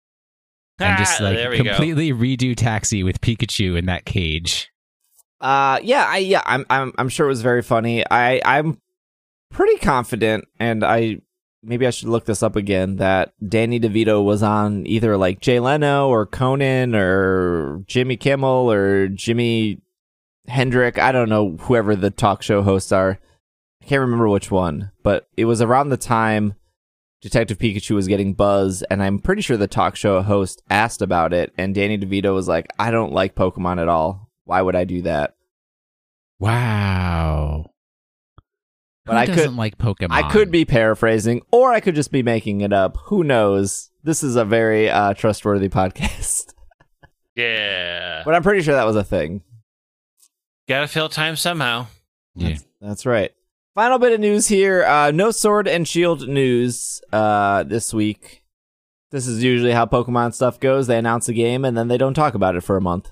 and just Ah, like there we go. completely redo Taxi with Pikachu in that cage. Uh, yeah, I yeah, I'm I'm I'm sure it was very funny. I I'm pretty confident, and I maybe I should look this up again. That Danny DeVito was on either like Jay Leno or Conan or Jimmy Kimmel or Jimmy Hendrick. I don't know whoever the talk show hosts are. I can't remember which one, but it was around the time Detective Pikachu was getting buzz, and I'm pretty sure the talk show host asked about it, and Danny DeVito was like, "I don't like Pokemon at all. Why would I do that?" Wow. But Who I could- doesn't like Pokemon. I could be paraphrasing, or I could just be making it up. Who knows? This is a very uh, trustworthy podcast, Yeah, but I'm pretty sure that was a thing. gotta fill time somehow. Yeah. That's right. Final bit of news here. Uh, no sword and shield news uh, this week. This is usually how Pokemon stuff goes. They announce a game and then they don't talk about it for a month.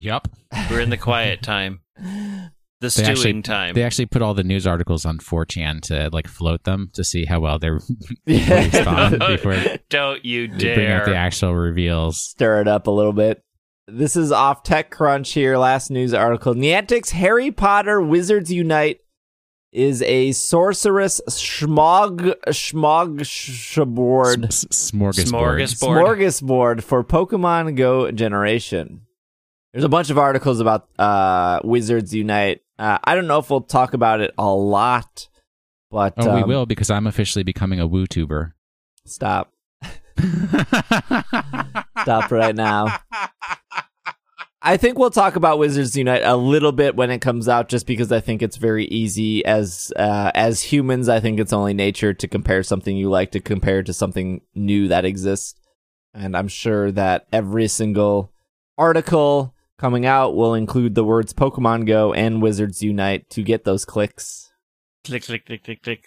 Yep. We're in the quiet time. The They stewing actually, time. they actually put all the news articles on 4chan to like float them to see how well they're respond before Don't you they bring out the actual reveals. Stir it up a little bit. This is off TechCrunch here. Last news article. Niantic's Harry Potter Wizards Unite is a sorceress schmog schmog board S- s- smorgasbord. Smorgasbord. smorgasbord for Pokemon Go generation. There's a bunch of articles about uh, Wizards Unite. Uh, I don't know if we'll talk about it a lot, but Oh, we um, will because I'm officially becoming a WooTuber. Stop. Stop right now. I think we'll talk about Wizards Unite a little bit when it comes out, just because I think it's very easy as uh, as humans. I think it's only nature to compare something you like to compare to something new that exists, and I'm sure that every single article coming out will include the words Pokemon Go and Wizards Unite to get those clicks. Click, click, click, click, click.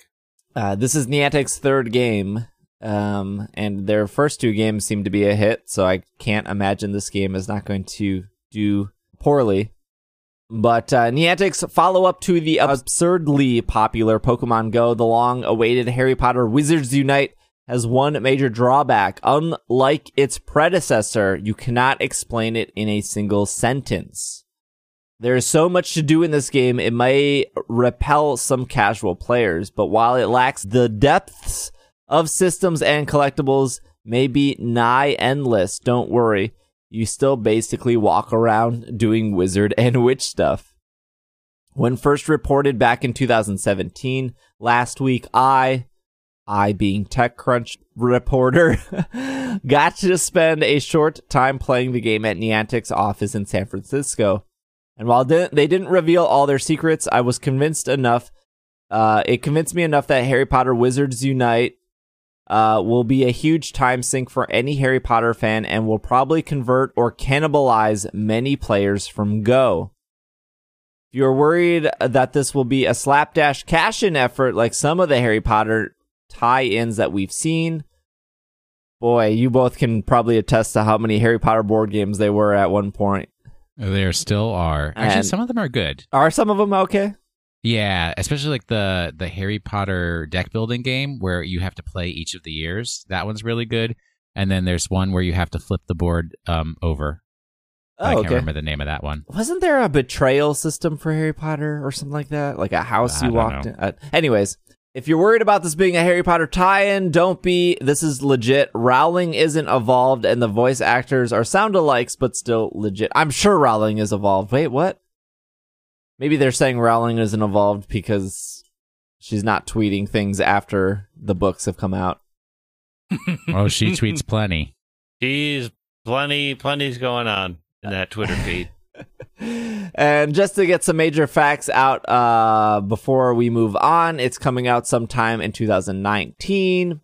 Uh, this is Niantic's third game, um, and their first two games seem to be a hit, so I can't imagine this game is not going to do poorly. But uh, Niantic's follow up to the absurdly popular Pokemon Go, the long awaited Harry Potter Wizards Unite, has one major drawback. Unlike its predecessor, you cannot explain it in a single sentence. There is so much to do in this game, it may repel some casual players, but while it lacks the depths of systems and collectibles, may be nigh endless, don't worry. You still basically walk around doing wizard and witch stuff. When first reported back in 2017, last week I, I being TechCrunch reporter, got to spend a short time playing the game at Niantic's office in San Francisco. And while they didn't reveal all their secrets, I was convinced enough. Uh, it convinced me enough that Harry Potter Wizards Unite uh, will be a huge time sink for any Harry Potter fan and will probably convert or cannibalize many players from Go. If you're worried that this will be a slapdash cash in effort like some of the Harry Potter tie ins that we've seen, boy, you both can probably attest to how many Harry Potter board games they were at one point. There still are. Actually, And- some of them are good. Are some of them okay? Yeah, especially like the the Harry Potter deck building game where you have to play each of the years. That one's really good. And then there's one where you have to flip the board um over. I Oh, can't okay. remember the name of that one. Wasn't there a betrayal system for Harry Potter or something like that? Like a house I you walked know. in? Uh, anyways, if you're worried about this being a Harry Potter tie-in, don't be. This is legit. Rowling isn't evolved, and the voice actors are sound alikes, but still legit. I'm sure Rowling is evolved. Wait, what? Maybe they're saying Rowling isn't evolved because she's not tweeting things after the books have come out. Oh, she tweets plenty. She's plenty, plenty's going on in that Twitter feed. and just to get some major facts out uh, before we move on, it's coming out sometime in 2019.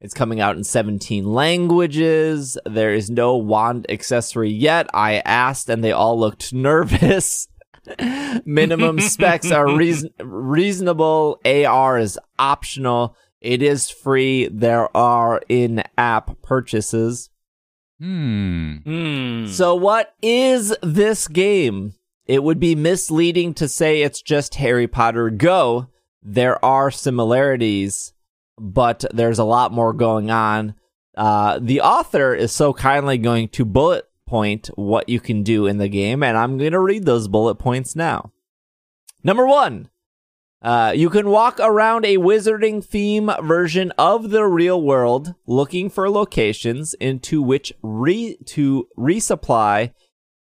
It's coming out in 17 languages. There is no wand accessory yet. I asked, and they all looked nervous. Minimum specs are reason- reasonable. AR is optional. It is free. There are in app purchases. Hmm. Hmm. So, what is this game? It would be misleading to say it's just Harry Potter Go. There are similarities, but there's a lot more going on. Uh, the author is so kindly going to bullet point what you can do in the game, and I'm going to read those bullet points now. Number one, uh, you can walk around a wizarding theme version of the real world, looking for locations into which re to resupply,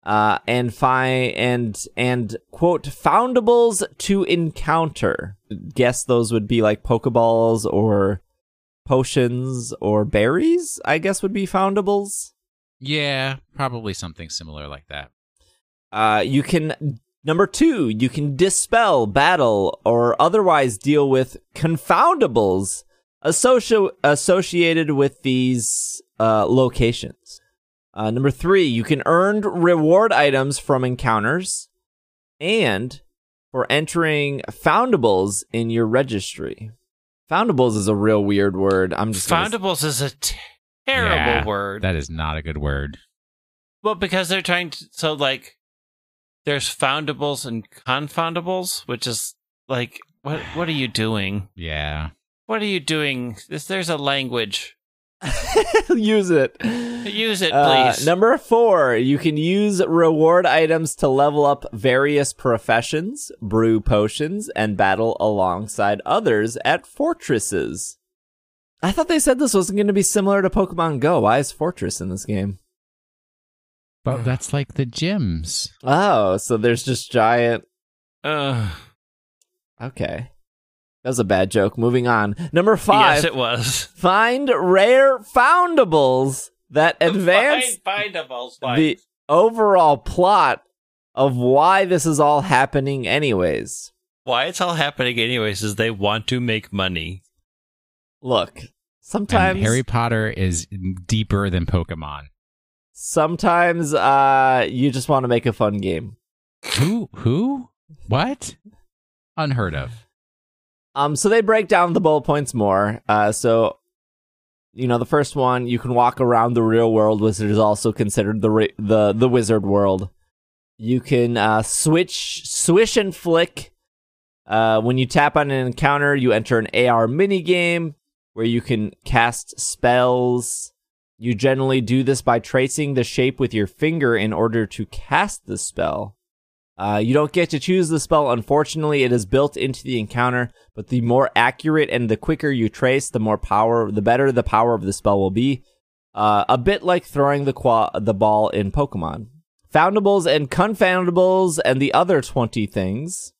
uh, and find and and quote foundables to encounter. Guess those would be like Pokeballs or potions or berries. I guess would be foundables. Yeah, probably something similar like that. Uh, you can number two, you can dispel, battle, or otherwise deal with confoundables associ- associated with these uh, locations. Uh, number three, you can earn reward items from encounters, and for entering foundables in your registry. Foundables is a real weird word. I'm just gonna- Foundables is a t- terrible Yeah, word. That is not a good word. well, because they're trying to. So, like, there's foundables and confoundables, which is like, what? What are you doing? Yeah. What are you doing? This, there's a language. use it. Use it, Uh, please. number four, you can use reward items to level up various professions, brew potions, and battle alongside others at fortresses. I thought they said this wasn't going to be similar to Pokemon Go. Why is Fortress in this game? But that's like the gyms. Oh, so there's just giant. Ugh. Okay. That was a bad joke. Moving on. Number five. yes, it was. Find rare foundables that advance Find, findables. the overall plot of why this is all happening anyways. Why it's all happening anyways is they want to make money. Look, And sometimes Harry Potter is deeper than Pokemon. Sometimes uh you just want to make a fun game. Who? Who? What? Unheard of. Um so they break down the bullet points more. Uh so you know, the first one, you can walk around the real world, which is also considered the ri- the the wizard world. You can uh, switch, swish, and flick. Uh, when you tap on an encounter, you enter an AR mini game where you can cast spells. You generally do this by tracing the shape with your finger in order to cast the spell. Uh, you don't get to choose the spell, unfortunately. It is built into the encounter, but the more accurate and the quicker you trace, the more power, the better the power of the spell will be. Uh, a bit like throwing the qua- the ball in Pokemon. Foundables and confoundables and the other 20 things.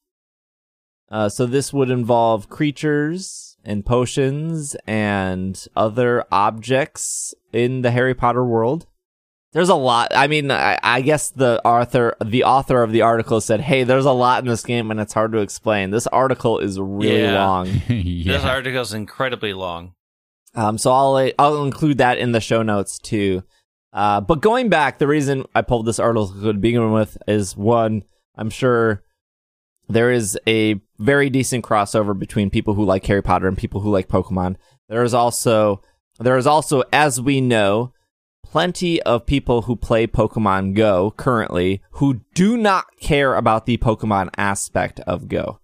Uh, so this would involve creatures and potions and other objects in the Harry Potter world. There's a lot. I mean, I, I guess the author, the author of the article said, "Hey, there's a lot in this game, and it's hard to explain." This article is really Yeah. long. yeah. This is incredibly long. Um, so I'll I'll include that in the show notes too. Uh, but going back, the reason I pulled this article to begin with is one, I'm sure there is a very decent crossover between people who like Harry Potter and people who like Pokemon. There is also there is also, as we know, plenty of people who play Pokemon Go currently who do not care about the Pokemon aspect of Go.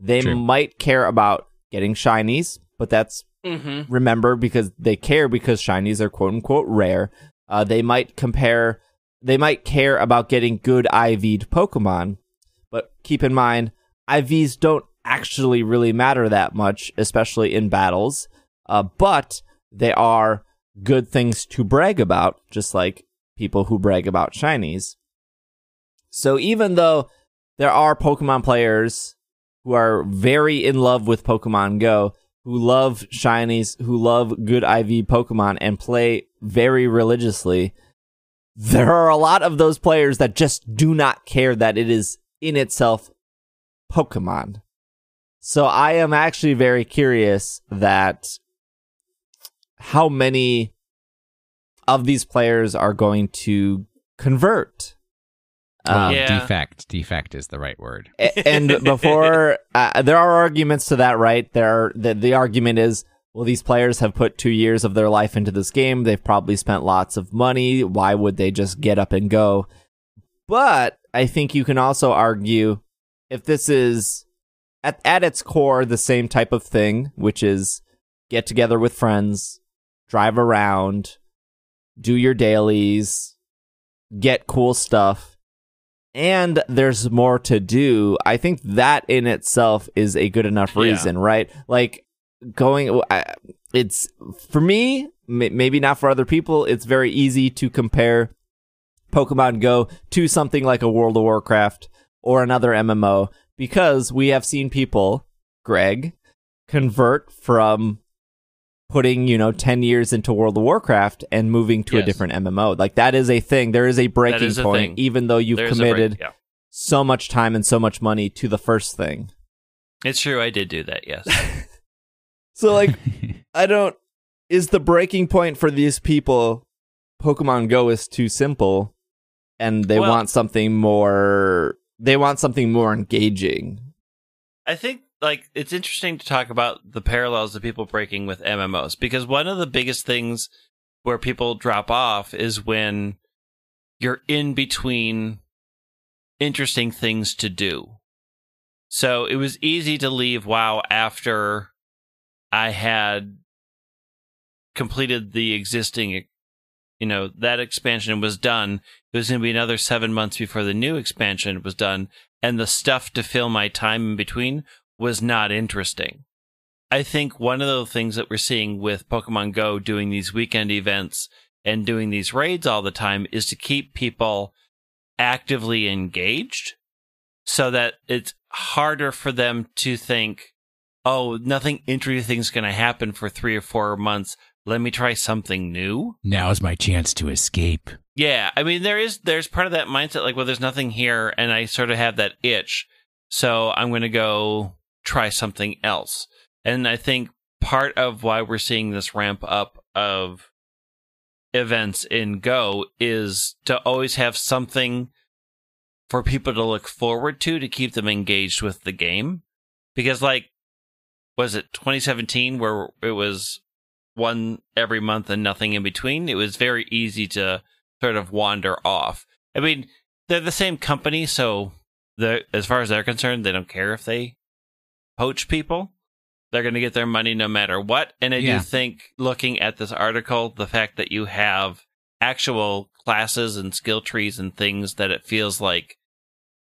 They True. might care about getting shinies, but that's Mm-hmm. remember because they care because shinies are quote unquote rare. Uh, they might compare, they might care about getting good IV'd Pokemon, but keep in mind, IVs don't actually really matter that much, especially in battles. Uh, but they are good things to brag about, just like people who brag about shinies. So even though there are Pokemon players who are very in love with Pokemon Go, who love shinies, who love good IV Pokemon and play very religiously, there are a lot of those players that just do not care that it is in itself Pokemon. So I am actually very curious that how many of these players are going to convert. Well, Um, Yeah. defect. Defect is the right word. and before uh, there are arguments to that right there are, the, the argument is well these players have put two years of their life into this game they've probably spent lots of money why would they just get up and go but i think you can also argue if this is at, at its core the same type of thing which is get together with friends drive around do your dailies get cool stuff and there's more to do, I think that in itself is a good enough Yeah. reason, right? Like going, I- it's for me, m- maybe not for other people. It's very easy to compare Pokemon Go to something like a World of Warcraft or another MMO because we have seen people, Greg, convert from putting, you know, 10 years into World of Warcraft and moving to a different MMO. Like that is a thing. There is a breaking is a point, thing. even though you've There's a break- committed yeah. so much time and so much money to the first thing. It's true. I did do that. Yes. So like I don't is the breaking point for these people Pokemon Go is too simple and they Well- want something more they want something more engaging. I think like it's interesting to talk about the parallels of people breaking with MMOs because one of the biggest things where people drop off is when you're in between interesting things to do. So it was easy to leave WoW after I had completed the existing you know that expansion was done it was going to be another seven months before the new expansion was done and the stuff to fill my time in between was not interesting i think one of the things that we're seeing with pokemon go doing these weekend events and doing these raids all the time is to keep people actively engaged so that it's harder for them to think oh nothing interesting is going to happen for three or four months let me try something new. Now's my chance to escape. Yeah, I mean there is there's part of that mindset like well there's nothing here and I sort of have that itch. So I'm going to go try something else. And I think part of why we're seeing this ramp up of events in Go is to always have something for people to look forward to to keep them engaged with the game. Because like was it 2017 where it was one every month and nothing in between, it was very easy to sort of wander off. I mean, they're the same company, so as far as they're concerned, they don't care if they poach people. They're going to get their money no matter what. And I Yeah. do think, looking at this article, the fact that you have actual classes and skill trees and things that it feels like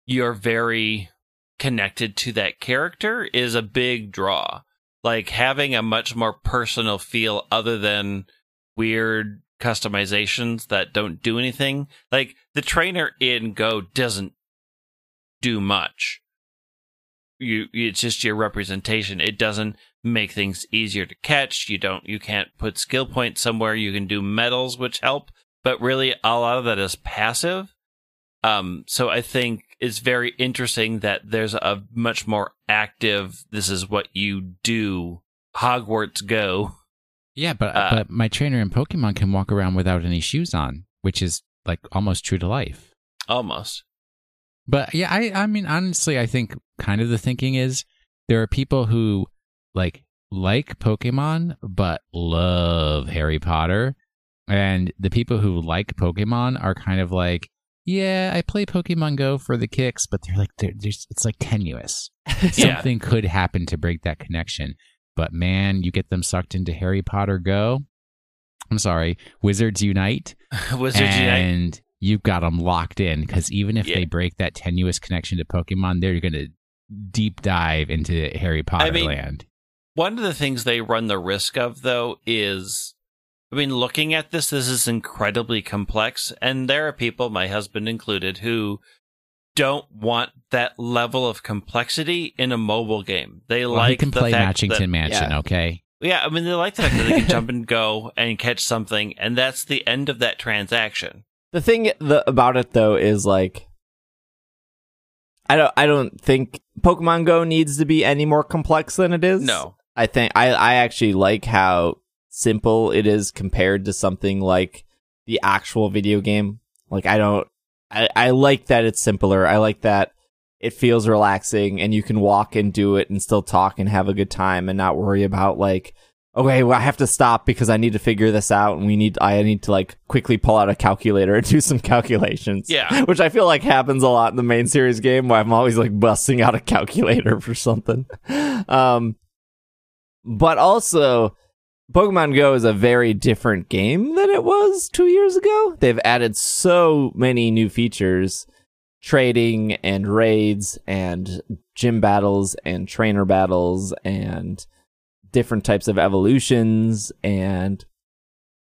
you're very connected to that character is a big draw like having a much more personal feel other than weird customizations that don't do anything. Like the trainer in Go doesn't do much. You it's just your representation. It doesn't make things easier to catch. You don't you can't put skill points somewhere. You can do medals which help, but really a lot of that is passive. Um so I think it's very interesting that there's a much more active this is what you do Hogwarts Go. Yeah, but Uh, but my trainer in Pokemon can walk around without any shoes on, which is like almost true to life. Almost. But yeah, I I mean honestly, I think kind of the thinking is there are people who like like Pokemon but love Harry Potter, and the people who like Pokemon are kind of like, yeah, I play Pokemon Go for the kicks, but they're like they're, there's it's like tenuous. Yeah. Something could happen to break that connection. But man, you get them sucked into Harry Potter Go. I'm sorry, Wizards Unite Wizards Unite. and you've got them locked in because even if Yeah. they break that tenuous connection to Pokemon, they're going to deep dive into Harry Potter mean- land. One of the things they run the risk of, though, is I mean, looking at this, this is incredibly complex. And there are people, my husband included, who don't want that level of complexity in a mobile game. They Well, like he can the play Matchington that, Mansion, Yeah. okay? Yeah, I mean, they like the fact that they can jump and go and catch something, and that's the end of that transaction. The thing the, about it though is like I don't I don't think Pokemon Go needs to be any more complex than it is. No. I think I I actually like how simple it is compared to something like the actual video game. Like I don't I, I like that it's simpler. I like that it feels relaxing and you can walk and do it and still talk and have a good time and not worry about like okay, well, I have to stop because I need to figure this out and we need I need to like quickly pull out a calculator and do some calculations. Yeah. Which I feel like happens a lot in the main series game where I'm always like busting out a calculator for something. Um but also Pokemon Go is a very different game than it was two years ago. They've added so many new features trading and raids and gym battles and trainer battles and different types of evolutions. And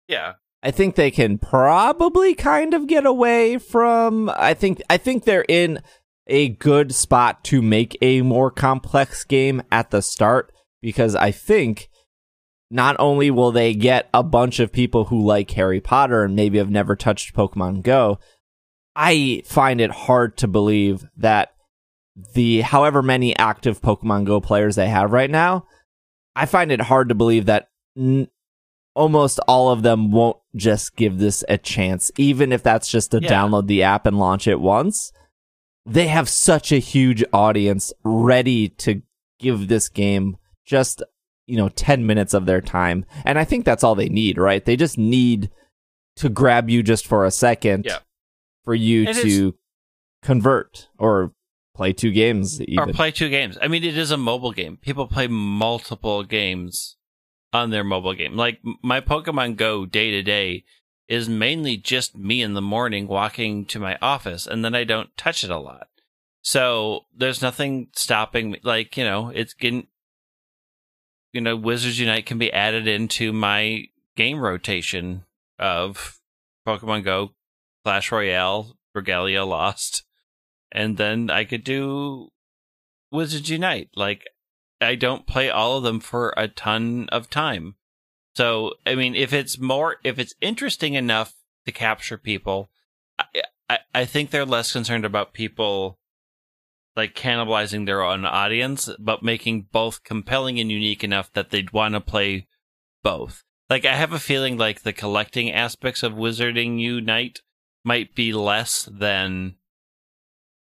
Yeah. I think they can probably kind of get away from. I think I think they're in a good spot to make a more complex game at the start because I think not only will they get a bunch of people who like Harry Potter and maybe have never touched Pokemon Go, I find it hard to believe that the however many active Pokemon Go players they have right now, I find it hard to believe that n- almost all of them won't just give this a chance, even if that's just to Yeah. download the app and launch it once. They have such a huge audience ready to give this game just you know 10 minutes of their time and i think that's all they need right they just need to grab you just for a second Yeah. for you to convert or play two games even or play two games. I mean, it is a mobile game. People play multiple games on their mobile game. Like my Pokemon Go day to day is mainly just me in the morning walking to my office, and then I don't touch it a lot. So there's nothing stopping me. Like you know, it's getting. You know, Wizards Unite can be added into my game rotation of Pokemon Go, Clash Royale, Regalia Lost, and then I could do Wizards Unite. Like, I don't play all of them for a ton of time. So, I mean, if it's more, if it's interesting enough to capture people, I, I, I think they're less concerned about people like cannibalizing their own audience, but making both compelling and unique enough that they'd want to play both. Like, I have a feeling like the collecting aspects of Wizarding Unite might be less than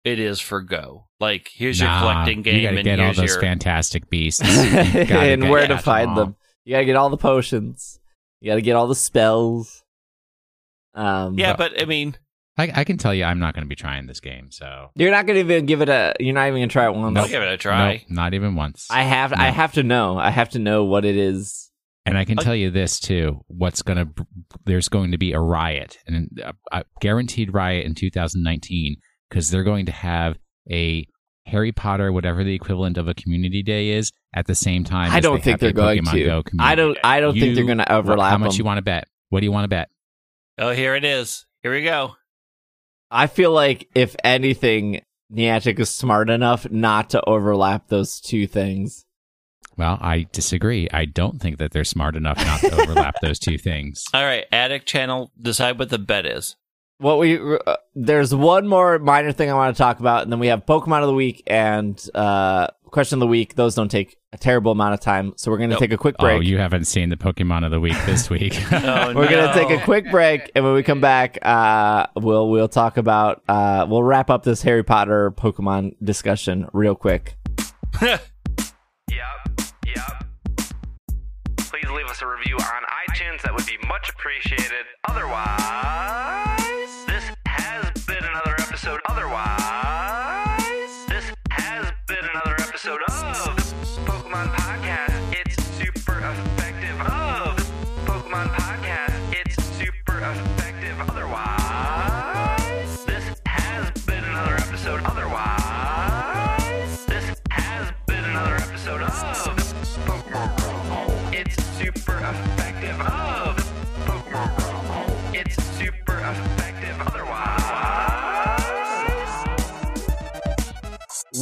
it is for Go. Like, here's your collecting game, You gotta and get all those your fantastic beasts. And where to find all. them you gotta get all the potions you gotta get all the spells um yeah. But I mean, I, I can tell you, I'm not going to be trying this game. So you're not gonna even give it a you're not even gonna try it once I'll give it a try. Nope, not even once. i have i No. have to know i have to know what it is And I can tell you this too: what's going to there's going to be a riot, and a, a guaranteed riot in 2019 because they're going to have a Harry Potter, whatever the equivalent of a community day is, at the same time. I as don't they think have they're a going Pokemon to. Go I don't. day. I don't think they're You- going to overlap. How much them. you want to bet? What do you want to bet? Oh, here it is. Here we go. I feel like if anything, Niantic is smart enough not to overlap those two things. Well, I disagree. I don't think that they're smart enough not to overlap those two things. All right, Addict Channel, decide what the bet is. What we uh, there's one more minor thing I want to talk about, and then we have Pokemon of the week and uh, question of the week. Those don't take a terrible amount of time, so we're going to Nope. take a quick break. Oh, you haven't seen the Pokemon of the week this week. Oh, We're gonna take a quick break, and when we come back, uh, we'll we'll talk about uh, we'll wrap up this Harry Potter Pokemon discussion real quick. Yep, yep. Please leave us a review on iTunes. That would be much appreciated. Otherwise, this has been another episode. Otherwise,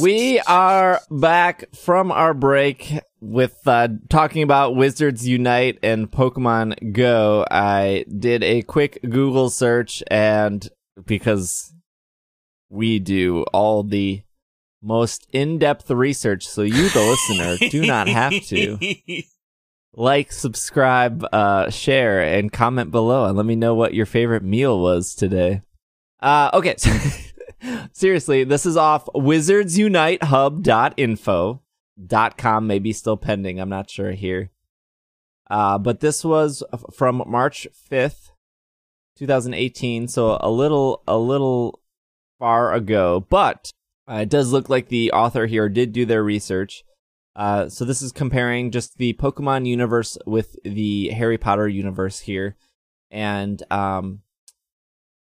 We are back from our break with uh, talking about Wizards Unite and Pokemon Go. I did a quick Google search, and because we do all the most in-depth research, so you, the listener, do not have to. like, subscribe, uh, share, and comment below, and let me know what your favorite meal was today. Uh, okay. Seriously, this is off wizardsunitehub.info. Dot com may be still pending. I'm not sure here. Uh, but this was from March 5th, 2018. So a little, a little far ago, but uh, it does look like the author here did do their research. Uh, so this is comparing just the Pokemon universe with the Harry Potter universe here. And, um,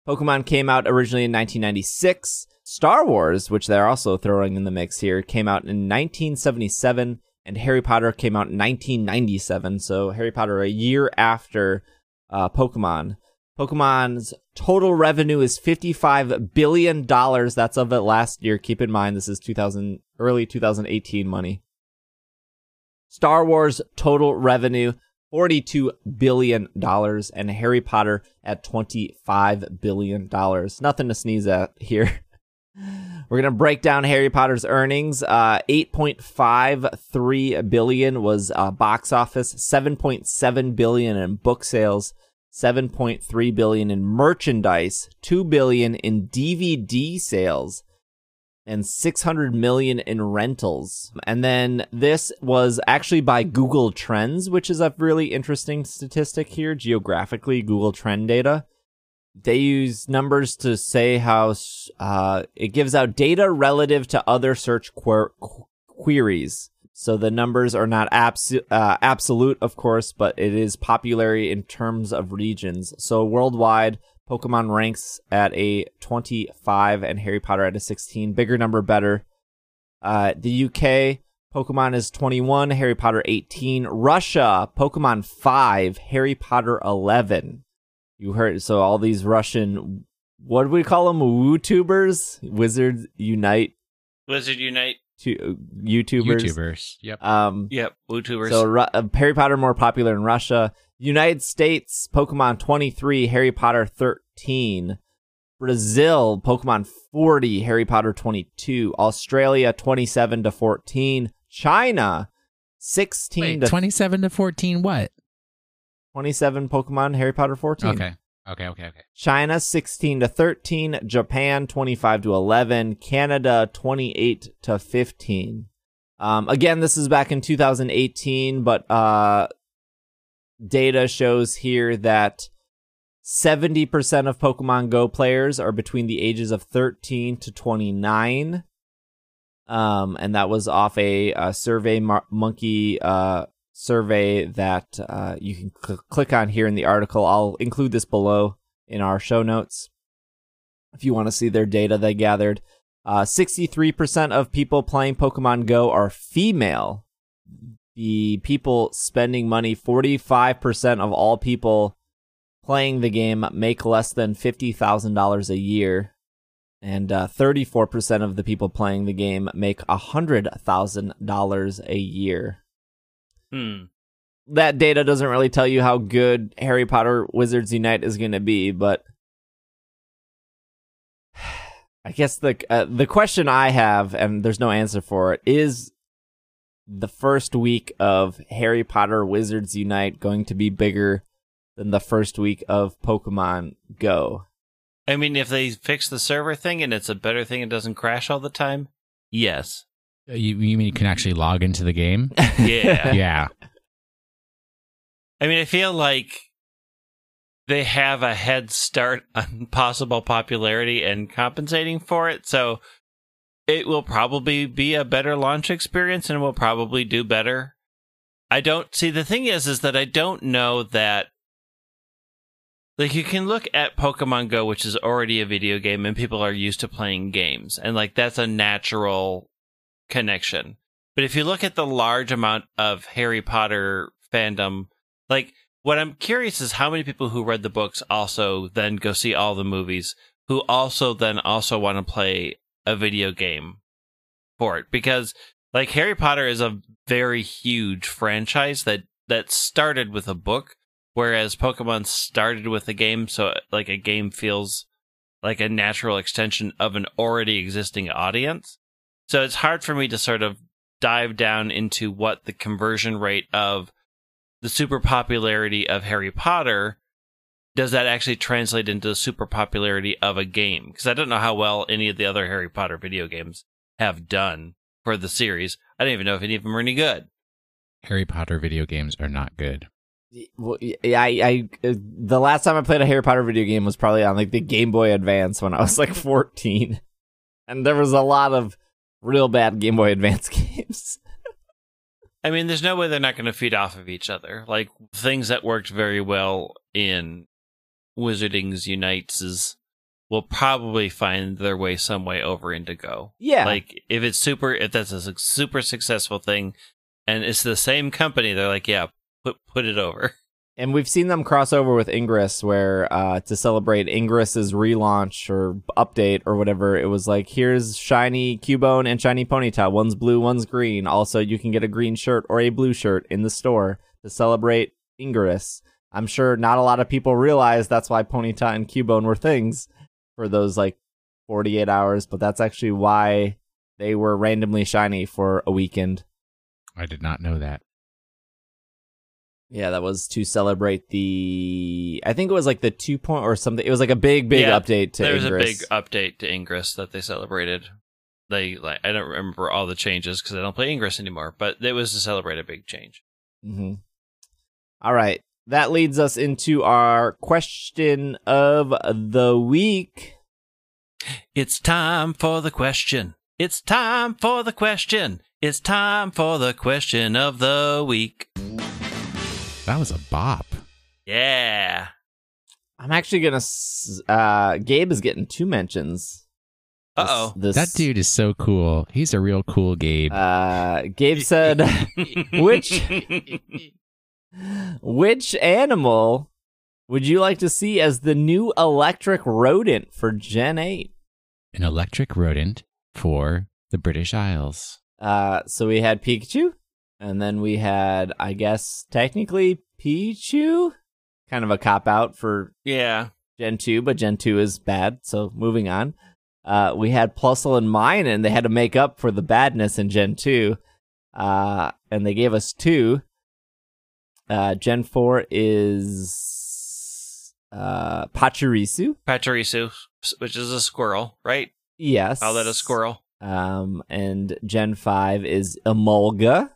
Pokemon came out originally in 1996. Star Wars, which they're also throwing in the mix here, came out in 1977, and Harry Potter came out in 1997. So Harry Potter a year after uh, Pokemon. Pokemon's total revenue is 55 billion dollars. That's of it last year. Keep in mind this is 2000 early 2018 money. Star Wars total revenue $42 billion and Harry Potter at $25 billion. Nothing to sneeze at here. We're going to break down Harry Potter's earnings. Uh, 8.53 billion was uh, box office, 7.7 billion in book sales, 7.3 billion in merchandise, 2 billion in DVD sales. And 600 million in rentals. And then this was actually by Google Trends, which is a really interesting statistic here geographically, Google Trend data. They use numbers to say how uh, it gives out data relative to other search quer- queries. So the numbers are not uh, absolute, of course, but it is popularity in terms of regions. So worldwide, Pokemon ranks at a 25 and Harry Potter at a 16. Bigger number, better. Uh, the UK, Pokemon is 21, Harry Potter 18. Russia, Pokemon 5, Harry Potter 11. You heard, so all these Russian, what do we call them? WooTubers? Wizards Unite Wizard Unite. to, YouTubers. YouTubers. Yep. Um, Yep. WooTubers. so uh, Harry Potter more popular in Russia. United States, Pokemon 23, Harry Potter 13. Brazil, Pokemon 40, Harry Potter 22. Australia 27 to 14. China 16 Wait, to 27 to 14 what? 27 Pokemon Harry Potter 14. Okay. Okay, okay, okay. China 16 to 13, Japan 25 to 11, Canada 28 to 15. Um, again, this is back in 2018, but uh, data shows here that 70% of Pokemon Go players are between the ages of 13 to 29. Um, and that was off a, a Survey Mar- Monkey uh, survey that uh, you can cl- click on here in the article. I'll include this below in our show notes if you want to see their data they gathered. Uh, 63% of people playing Pokemon Go are female. The people spending money, 45% of all people playing the game make less than $50,000 a year. And uh, 34% of the people playing the game make $100,000 a year hmm. that data doesn't really tell you how good Harry Potter Wizards Unite is going to be, but I guess the uh, the question I have, and there's no answer for it, is the first week of Harry Potter Wizards Unite going to be bigger than the first week of Pokemon Go? I mean, if they fix the server thing and it's a better thing, it doesn't crash all the time. Yes. Uh, You, you mean you can actually log into the game? Yeah. yeah. I mean, I feel like they have a head start on possible popularity and compensating for it. So it will probably be a better launch experience and will probably do better. I don't see the thing is is that I don't know that like you can look at Pokemon Go which is already a video game and people are used to playing games and like that's a natural connection. But if you look at the large amount of Harry Potter fandom like what I'm curious is how many people who read the books also then go see all the movies who also then also want to play a video game for it. Because like Harry Potter is a very huge franchise that that started with a book whereas Pokemon started with a game so like a game feels like a natural extension of an already existing audience. So it's hard for me to sort of dive down into what the conversion rate of the super popularity of Harry Potter does that actually translate into the super popularity of a game? Because I don't know how well any of the other Harry Potter video games have done for the series. I don't even know if any of them are any good. Harry Potter video games are not good. Well, I, I, uh, the last time I played a Harry Potter video game was probably on like the Game Boy Advance when I was like 14. And there was a lot of real bad Game Boy Advance games. I mean, there's no way they're not going to feed off of each other. Like things that worked very well in Wizarding's Unites is will probably find their way some way over into Go. Yeah. Like if it's super, if that's a super successful thing, and it's the same company, they're like, yeah, put put it over. And we've seen them cross over with Ingress, where uh, to celebrate Ingress's relaunch or update or whatever, it was like, here's shiny Cubone and shiny Ponyta. One's blue, one's green. Also, you can get a green shirt or a blue shirt in the store to celebrate Ingress. I'm sure not a lot of people realize that's why Ponyta and Cubone were things for those like 48 hours, but that's actually why they were randomly shiny for a weekend. I did not know that. Yeah, that was to celebrate the. I think it was like the two point or something. It was like a big, big Yeah, update to Ingress. there was Ingress. a big update to Ingress that they celebrated. they like I don't remember all the changes because I don't play Ingress anymore. But it was to celebrate a big change. Mm-hmm. All right. That leads us into our question of the week. It's time for the question. It's time for the question. It's time for the question of the week. That was a bop. Yeah. I'm actually gonna. Uh, Gabe is getting two mentions. Uh oh. This, That dude is so cool. He's a real cool Gabe. Uh, Gabe said, which which animal would you like to see as the new electric rodent for Gen Eight? An electric rodent for the British Isles. Uh, so we had Pikachu, and then we had, I guess, technically Pichu. Kind of a cop out for Yeah. Gen 2, but Gen 2 is bad, so moving on. Uh, we had Plusle and Minun, and they had to make up for the badness in Gen 2. Uh, and they gave us two. Uh, Gen 4 is uh, Pachirisu. Pachirisu, which is a squirrel, right? Yes. Call that a squirrel. Um, and Gen 5 is Emolga,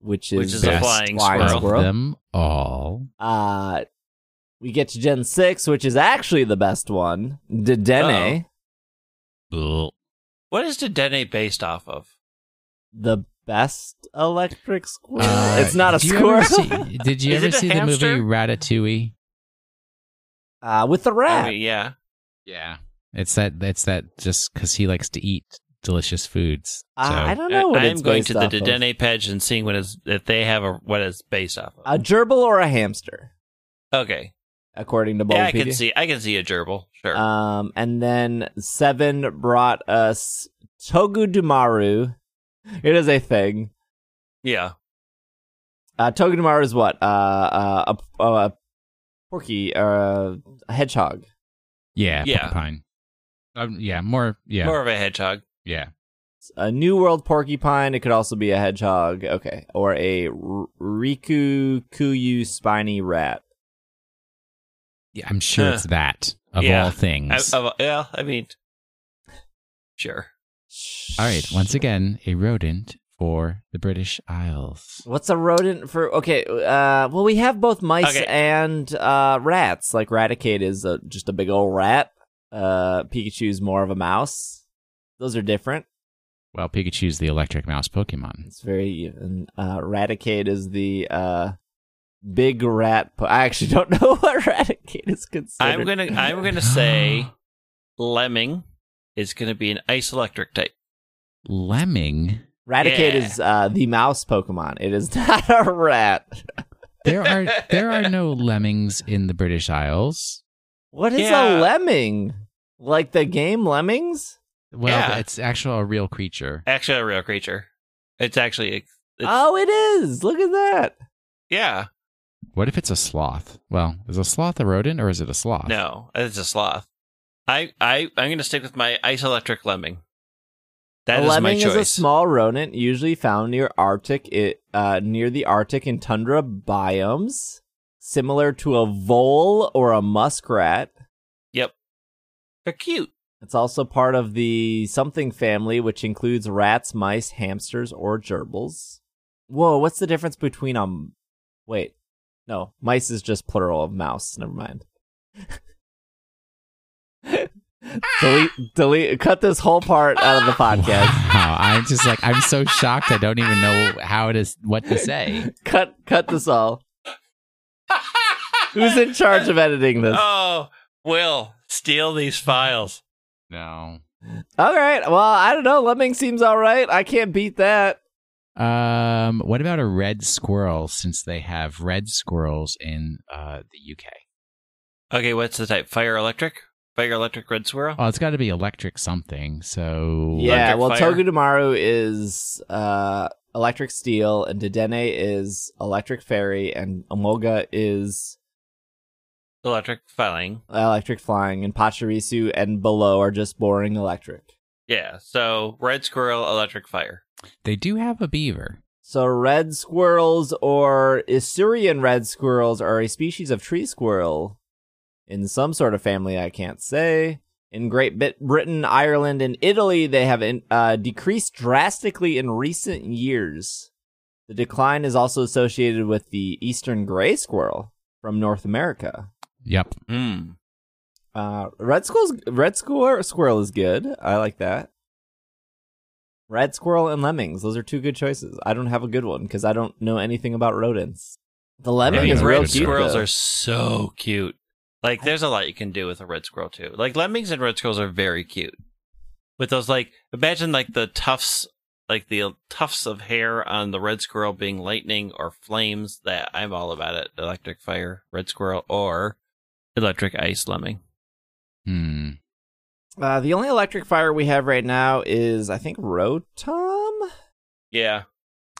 which is Which is a Best flying flying squirrel. Of them all. Uh, we get to Gen 6, which is actually the best one. Dedenne. Ugh. What is Dedenne based off of? the best electric squirrel. Uh, it's not a did you squirrel. see- did you ever see the hamster? movie Ratatouille? uh, with the rat. I mean, yeah. Yeah. It's that. It's that. Just because he likes to eat delicious foods. Uh, So- I don't know what I it's am going based to the off of. Dedenne page and seeing what is if they have a what it's based off of. A gerbil or a hamster, okay. according to Yeah, I can see I can see a gerbil. Sure. Um, and then seven brought us Togedemaru. It is a thing. yeah. Uh, Togedemaru is what? Uh, uh, a, a porky or a, a hedgehog. yeah. Yeah. Porcupine. Um, yeah. More. Yeah. More of a hedgehog. yeah. A New World porcupine. It could also be a hedgehog. Okay, or a R- Ryukyu spiny rat. Yeah. I'm sure Huh. it's that of Yeah. all I, things. I, well, I mean, sure. All right. Once again, a rodent for the British Isles. What's a rodent for? Okay, uh, well, we have both mice Okay. and uh, rats. Like Raticate is a, just a big old rat. Uh, Pikachu's more of a mouse. Those are different. Well, Pikachu's the electric mouse Pokemon. It's very. And, uh, Raticate is the uh, big rat. Po- I actually don't know what Raticate is considered. I'm gonna I'm gonna say lemming is gonna be an ice electric type. Lemming. Raticate Yeah. is uh, the mouse Pokemon. It is not a rat. There are there are no lemmings in the British Isles. What is Yeah. a lemming? Like the game Lemmings? Well, Yeah. it's actually a real creature. Actually, a real creature. It's actually it's, oh, it is. Look at that. yeah. What if it's a sloth? Well, is a sloth a rodent or is it a sloth? No, it's a sloth. I I I'm gonna stick with my ice electric lemming. That a is lemming my choice. is a small rodent usually found near Arctic, it, uh, near the Arctic and tundra biomes, similar to a vole or a muskrat. Yep. They're cute. It's also part of the something family, which includes rats, mice, hamsters, or gerbils. Whoa, what's the difference between um? Wait, no, mice is just plural of mouse. Never mind. delete, delete, cut this whole part out of the podcast. Wow, I'm just like I'm so shocked. I don't even know how it is what to say. cut, cut this all. Who's in charge of editing this? Oh, Will steal these files. No. All right. Well, I don't know. Lemming seems all right. I can't beat that. Um, what about a red squirrel? Since they have red squirrels in uh, the UK. Okay, what's the type? Fire electric? Fire electric red squirrel? Oh, it's got to be electric something. So Yeah. Electric Well, fire. Togedemaru is uh, electric steel, and Dedenne is electric fairy, and Emolga is Electric flying. electric flying, and Pachirisu and below are just boring electric. Yeah. So red squirrel, electric fire. they do have a beaver. So red squirrels or Eurasian red squirrels are a species of tree squirrel in some sort of family I can't say. In Great Britain, Ireland, and Italy, they have uh, decreased drastically in recent years. The decline is also associated with the eastern gray squirrel from North America. Yep. Hmm. Uh, red squirrel's red squirrel squirrel is good. I like that. Red squirrel and lemmings; those are two good choices. I don't have a good one because I don't know anything about rodents. The lemming Right, is yeah, real red cute. squirrels though. are so cute. Like, there's a lot you can do with a red squirrel too. Like lemmings and red squirrels are very cute. With those, like, imagine like the tufts, like the tufts of hair on the red squirrel being lightning or flames. That I'm all about it. Electric fire, red squirrel, or electric ice lemming. Hmm. Uh, the only electric fire we have right now is, I think, Rotom, Yeah,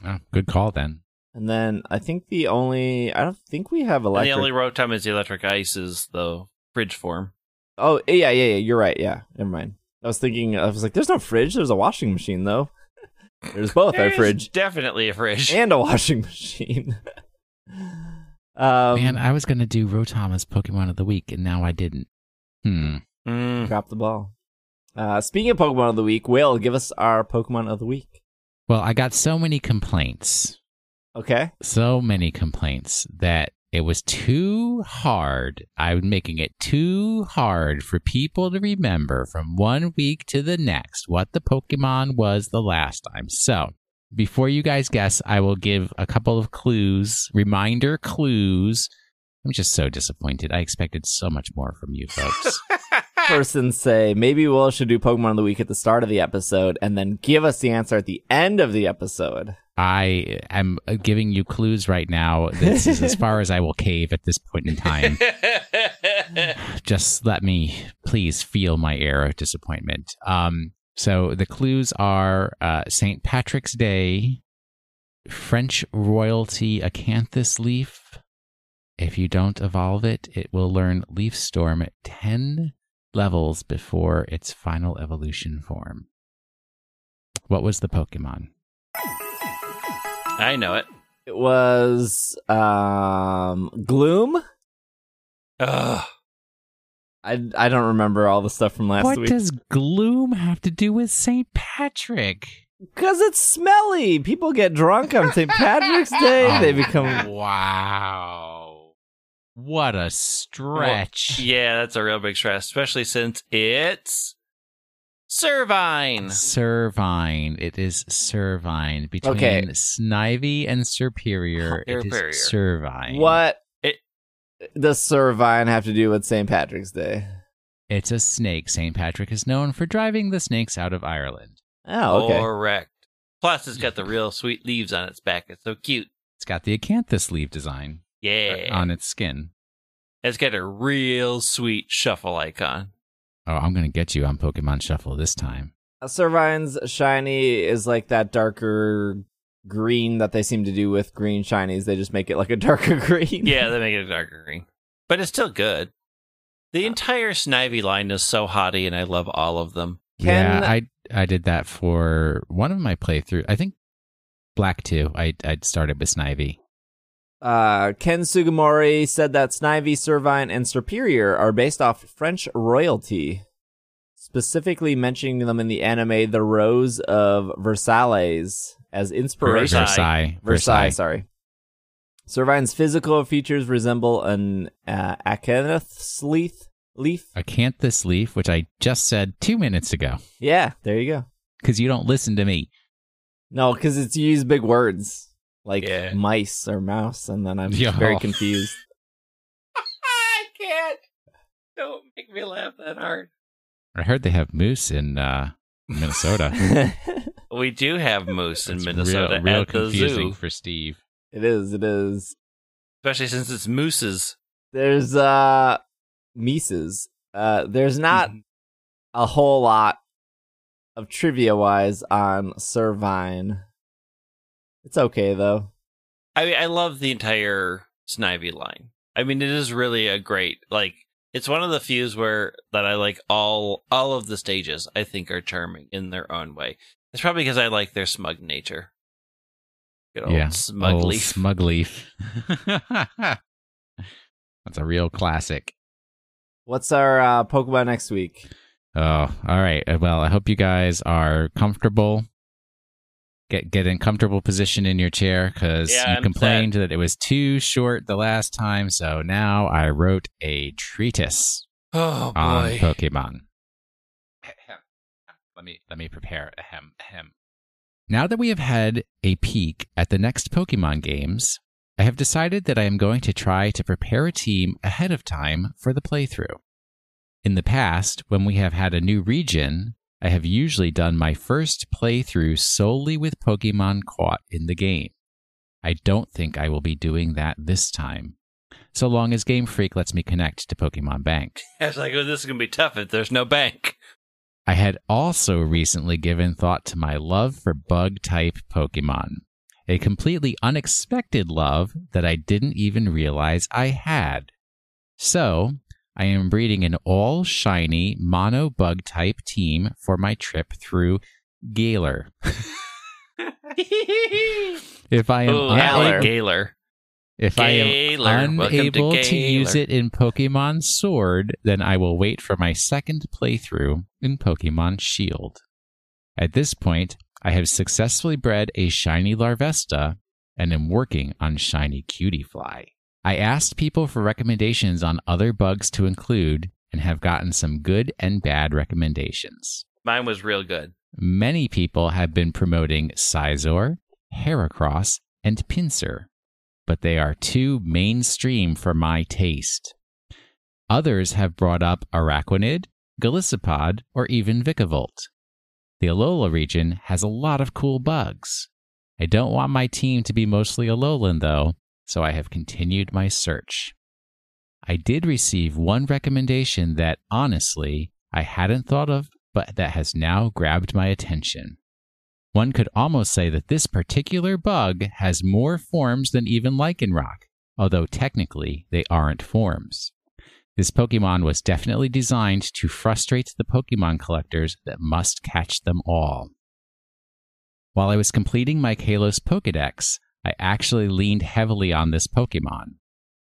Oh, good call then. And then I think the only I don't think we have and electric. the only rotom is the electric ice is the fridge form. Oh yeah, yeah, yeah. You're right. Yeah, never mind. I was thinking. I was like, "There's no fridge. There's a washing machine, though." There's both a fridge definitely a fridge. and a washing machine. um, Man, I was going to do Rotom as Pokemon of the Week, and now I didn't. Hmm. Mm. drop the ball. Uh, speaking of Pokemon of the week, Will give us our Pokemon of the week. Well, I got so many complaints, Okay. so many complaints that it was too hard. I'm making it too hard for people to remember from one week to the next what the Pokemon was the last time. So, before you guys guess, I will give a couple of clues, reminder clues. I'm just so disappointed. I expected so much more from you folks. person say maybe we'll should do Pokemon of the week at the start of the episode and then give us the answer at the end of the episode. I am uh, giving you clues right now. This is as far as I will cave at this point in time. Just let me please feel my air of disappointment. Um, so the clues are uh, St. Patrick's Day, French royalty acanthus leaf. If you don't evolve it, it will learn Leaf Storm at 10 levels before its final evolution form. What was the Pokemon? I know it. It was um Gloom. Ugh. I I don't remember all the stuff from last what week What does gloom have to do with St. Patrick? because it's smelly. People get drunk on St. Patrick's Day. They Oh, become wow. What a stretch. Yeah, that's a real big stretch, especially since it's Servine. Servine. It is Servine. Between Okay. Snivy and Serperior, it is Serperior. Servine. what It- does Servine have to do with St. Patrick's Day? It's a snake. St. Patrick is known for driving the snakes out of Ireland. Oh, okay. Correct. Plus, it's got the real sweet leaves on its back. It's so cute. It's got the acanthus leaf design uh, Yeah. on its skin. It's got a real sweet shuffle icon. Oh, I'm going to get you on Pokemon Shuffle this time. Uh, Servine's shiny is like that darker green that they seem to do with green shinies. They just make it like a darker green. Yeah, they make it a darker green. But it's still good. The entire Snivy line is so hotty, and I love all of them. Can- yeah, I I did that for one of my playthroughs. I think Black 2. I I started with Snivy. Uh, Ken Sugimori said that Snivy, Servine, and Serperior are based off French royalty, specifically mentioning them in the anime The Rose of Versailles as inspiration. Versailles. Versailles. Versailles, sorry. Servine's physical features resemble an uh, acanthus leaf. Leaf? Acanthus leaf, which I just said two minutes ago, Yeah, there you go. because you don't listen to me. No, because it's you use big words like Yeah. mice or mouse, and then I'm Yeah. very confused. I can't. Don't make me laugh that hard. I heard they have moose in uh, Minnesota. We do have moose in It's Minnesota real, real at the confusing zoo, for Steve. it is. It is. especially since it's mooses. There's uh Mises. Uh there's not Mm-hmm. a whole lot of trivia wise on Servine. It's okay though. I mean, I love the entire Snivy line. I mean, it is really a great like. It's one of the few where that I like all all of the stages. I think are charming in their own way. It's probably because I like their smug nature. Good old yeah, smug old leaf. Smug leaf. That's a real classic. What's our uh Pokemon next week? Oh, all right. Well, I hope you guys are comfortable. Get get in comfortable position in your chair because Yeah, you complained that it was too short the last time. So now I wrote a treatise Oh on boy. Pokemon. Let me let me prepare. a Ahem, ahem. Now that we have had a peek at the next Pokemon games, I have decided that I am going to try to prepare a team ahead of time for the playthrough. In the past, when we have had a new region, I have usually done my first playthrough solely with Pokemon caught in the game. I don't think I will be doing that this time, so long as Game Freak lets me connect to Pokemon Bank. I was like, oh, this is gonna be tough if there's no bank. I had also recently given thought to my love for bug type Pokemon, a completely unexpected love that I didn't even realize I had. So, I am breeding an all shiny mono bug type team for my trip through Galar. if I am Oh, unable- Galar. Galar. if I am Welcome to unable to, use it in Pokemon Sword, then I will wait for my second playthrough in Pokemon Shield. At this point, I have successfully bred a shiny Larvesta and am working on shiny Cutiefly. I asked people for recommendations on other bugs to include and have gotten some good and bad recommendations. Mine was real good. Many people have been promoting Scizor, Heracross, and Pinsir, but they are too mainstream for my taste. Others have brought up Araquanid, Golisopod, or even Vikavolt. The Alola region has a lot of cool bugs. I don't want my team to be mostly Alolan, though, so I have continued my search. I did receive one recommendation that, honestly, I hadn't thought of, but that has now grabbed my attention. One could almost say that this particular bug has more forms than even Lycanroc, although technically they aren't forms. This Pokemon was definitely designed to frustrate the Pokemon collectors that must catch them all. While I was completing my Kalos Pokedex, I actually leaned heavily on this Pokemon.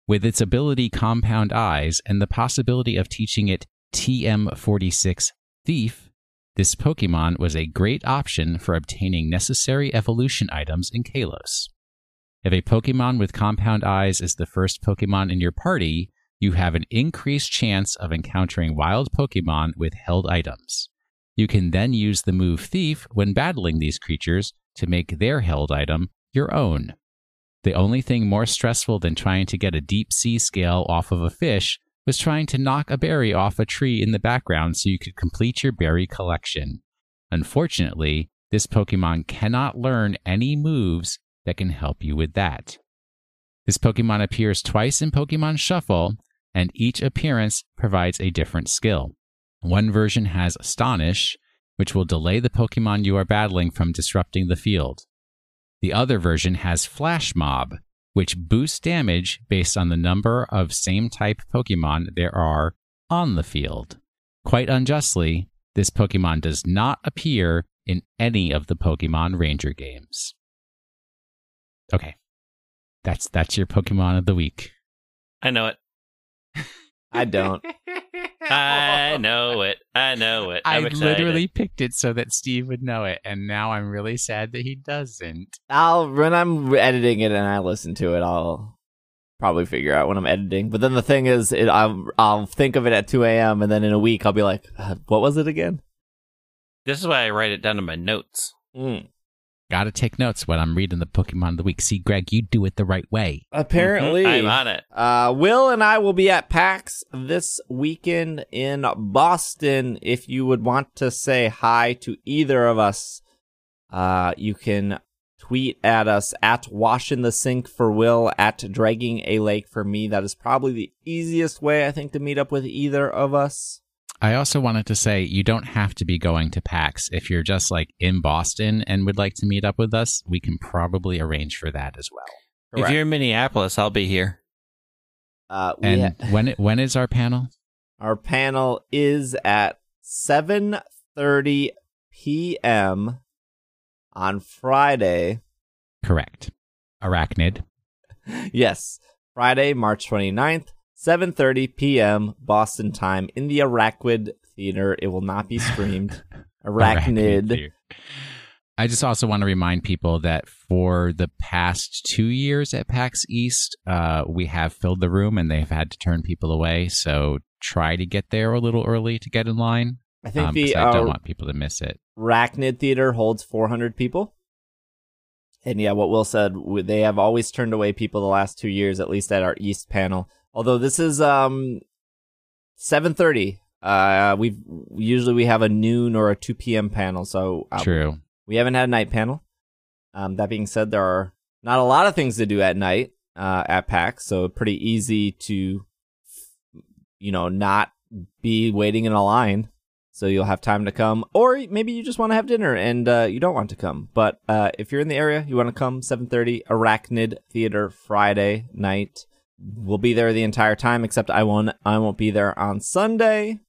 With its ability Compound Eyes and the possibility of teaching it TM46 Thief, this Pokemon was a great option for obtaining necessary evolution items in Kalos. If a Pokemon with Compound Eyes is the first Pokemon in your party, you have an increased chance of encountering wild Pokemon with held items. You can then use the move Thief when battling these creatures to make their held item your own. The only thing more stressful than trying to get a deep sea scale off of a fish was trying to knock a berry off a tree in the background so you could complete your berry collection. Unfortunately, this Pokemon cannot learn any moves that can help you with that. This Pokemon appears twice in Pokemon Shuffle, and each appearance provides a different skill. One version has Astonish, which will delay the Pokemon you are battling from disrupting the field. The other version has Flash Mob, which boosts damage based on the number of same type Pokemon there are on the field. Quite unjustly, this Pokemon does not appear in any of the Pokemon Ranger games. Okay. That's that's your Pokemon of the week. I know it. I don't. I know it. I know it. I I'm excited. literally picked it so that Steve would know it, and now I'm really sad that he doesn't. I'll when I'm editing it and I listen to it, I'll probably figure out when I'm editing. But then the thing is, it, I'll I'll think of it at 2 a.m. and then in a week I'll be like, uh, what was it again? This is why I write it down in my notes. Mm. Gotta take notes when I'm reading the Pokemon of the week. See, Greg, you do it the right way. Apparently, Mhm. I'm on it. Uh, Will and I will be at PAX this weekend in Boston. If you would want to say hi to either of us, uh, you can tweet at us at Wash in the Sink for Will, at Dragging a Lake for me. That is probably the easiest way, I think, to meet up with either of us. I also wanted to say you don't have to be going to PAX. If you're just like in Boston and would like to meet up with us, we can probably arrange for that as well. If you're in Minneapolis, I'll be here. uh, we And ha- when when is our panel? our panel is at 7.30 p.m. on Friday. Correct. Arachnid. yes, Friday, March 29th, 7:30 p.m. Boston time in the Arachnid Theater. It will not be streamed. Arachnid. Theater. I just also want to remind people that for the past two years at PAX East, uh, we have filled the room and they've had to turn people away. So try to get there a little early to get in line. I think um, the I don't uh, want people to miss it. Arachnid Theater holds 400 people. And yeah, what Will said, they have always turned away people the last two years, at least at our East panel. Although this is um 7:30. Uh, we've usually we have a noon or a 2 p.m. panel, so uh, True. we haven't had a night panel. Um, that being said, there are not a lot of things to do at night uh, at PAX, so pretty easy to, you know, not be waiting in a line. So you'll have time to come, or maybe you just want to have dinner and uh, you don't want to come. But uh, if you're in the area, you want to come. 7:30 Arachnid Theater Friday night. We'll be there the entire time, except I won't. I won't be there on Sunday.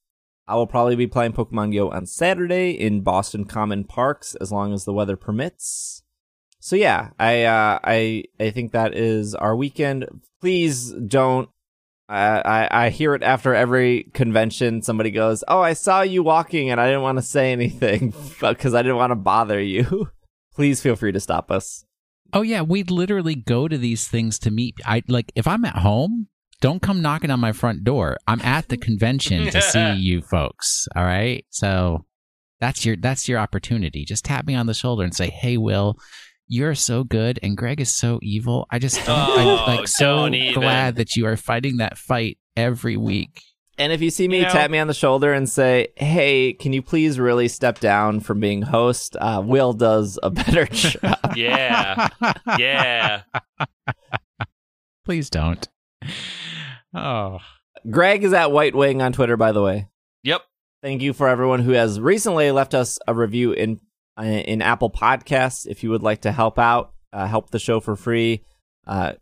I will probably be playing Pokemon Go on Saturday in Boston Common Parks as long as the weather permits. So yeah, I uh, I I think that is our weekend. Please don't. I I hear it after every convention. Somebody goes, "Oh, I saw you walking, and I didn't want to say anything because I didn't want to bother you." Please feel free to stop us. Oh yeah, we literally go to these things to meet. I like if I'm at home, don't come knocking on my front door. I'm at the convention to see you folks. All right, so that's your that's your opportunity. Just tap me on the shoulder and say, "Hey, Will." You're so good, and Greg is so evil. I just, Oh, I'm like so even. glad that you are fighting that fight every week. And if you see me, You know- tap me on the shoulder and say, "Hey, can you please really step down from being host?" Uh, Will does a better job. Yeah. Yeah. Please don't. Oh, Greg is at White Wing on Twitter, by the way. Yep. Thank you for everyone who has recently left us a review in uh, in Apple Podcasts. If you would like to help out, uh, help the show for free uh,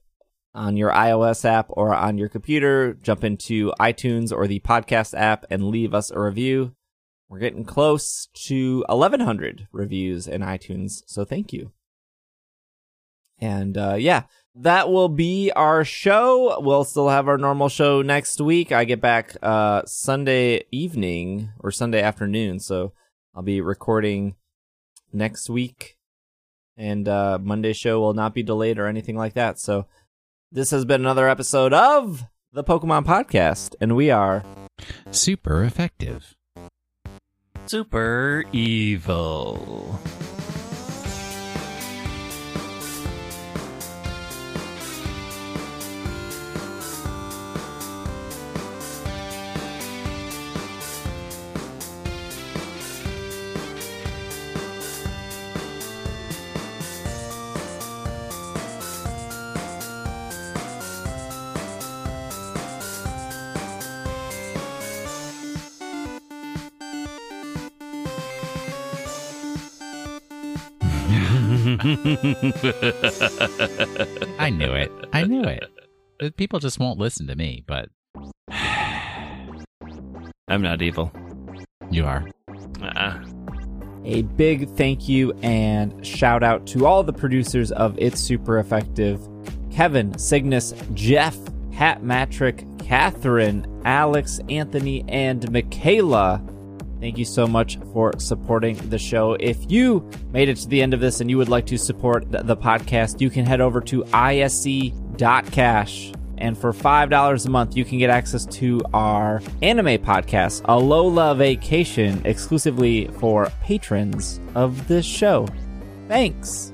on your iOS app or on your computer, jump into iTunes or the podcast app and leave us a review. We're getting close to 1,100 reviews in iTunes, so thank you. And uh, yeah, that will be our show. We'll still have our normal show next week. I get back uh, Sunday evening or Sunday afternoon, so I'll be recording next week. And uh, Monday show will not be delayed or anything like that. So this has been another episode of the Pokemon Podcast, and we are super effective. Super evil. I knew it. I knew it. Uh, People just won't listen to me, but I'm not evil. you are. Uh-uh. A big thank you and shout out to all the producers of It's Super Effective Kevin, Cygnus, Jeff, Hat Matrick, Catherine, Alex, Anthony, and Michaela. Thank you so much for supporting the show. If you made it to the end of this and you would like to support the podcast, you can head over to isc.cash. And for $5 a month, you can get access to our anime podcast, Alola Vacation, exclusively for patrons of this show. Thanks.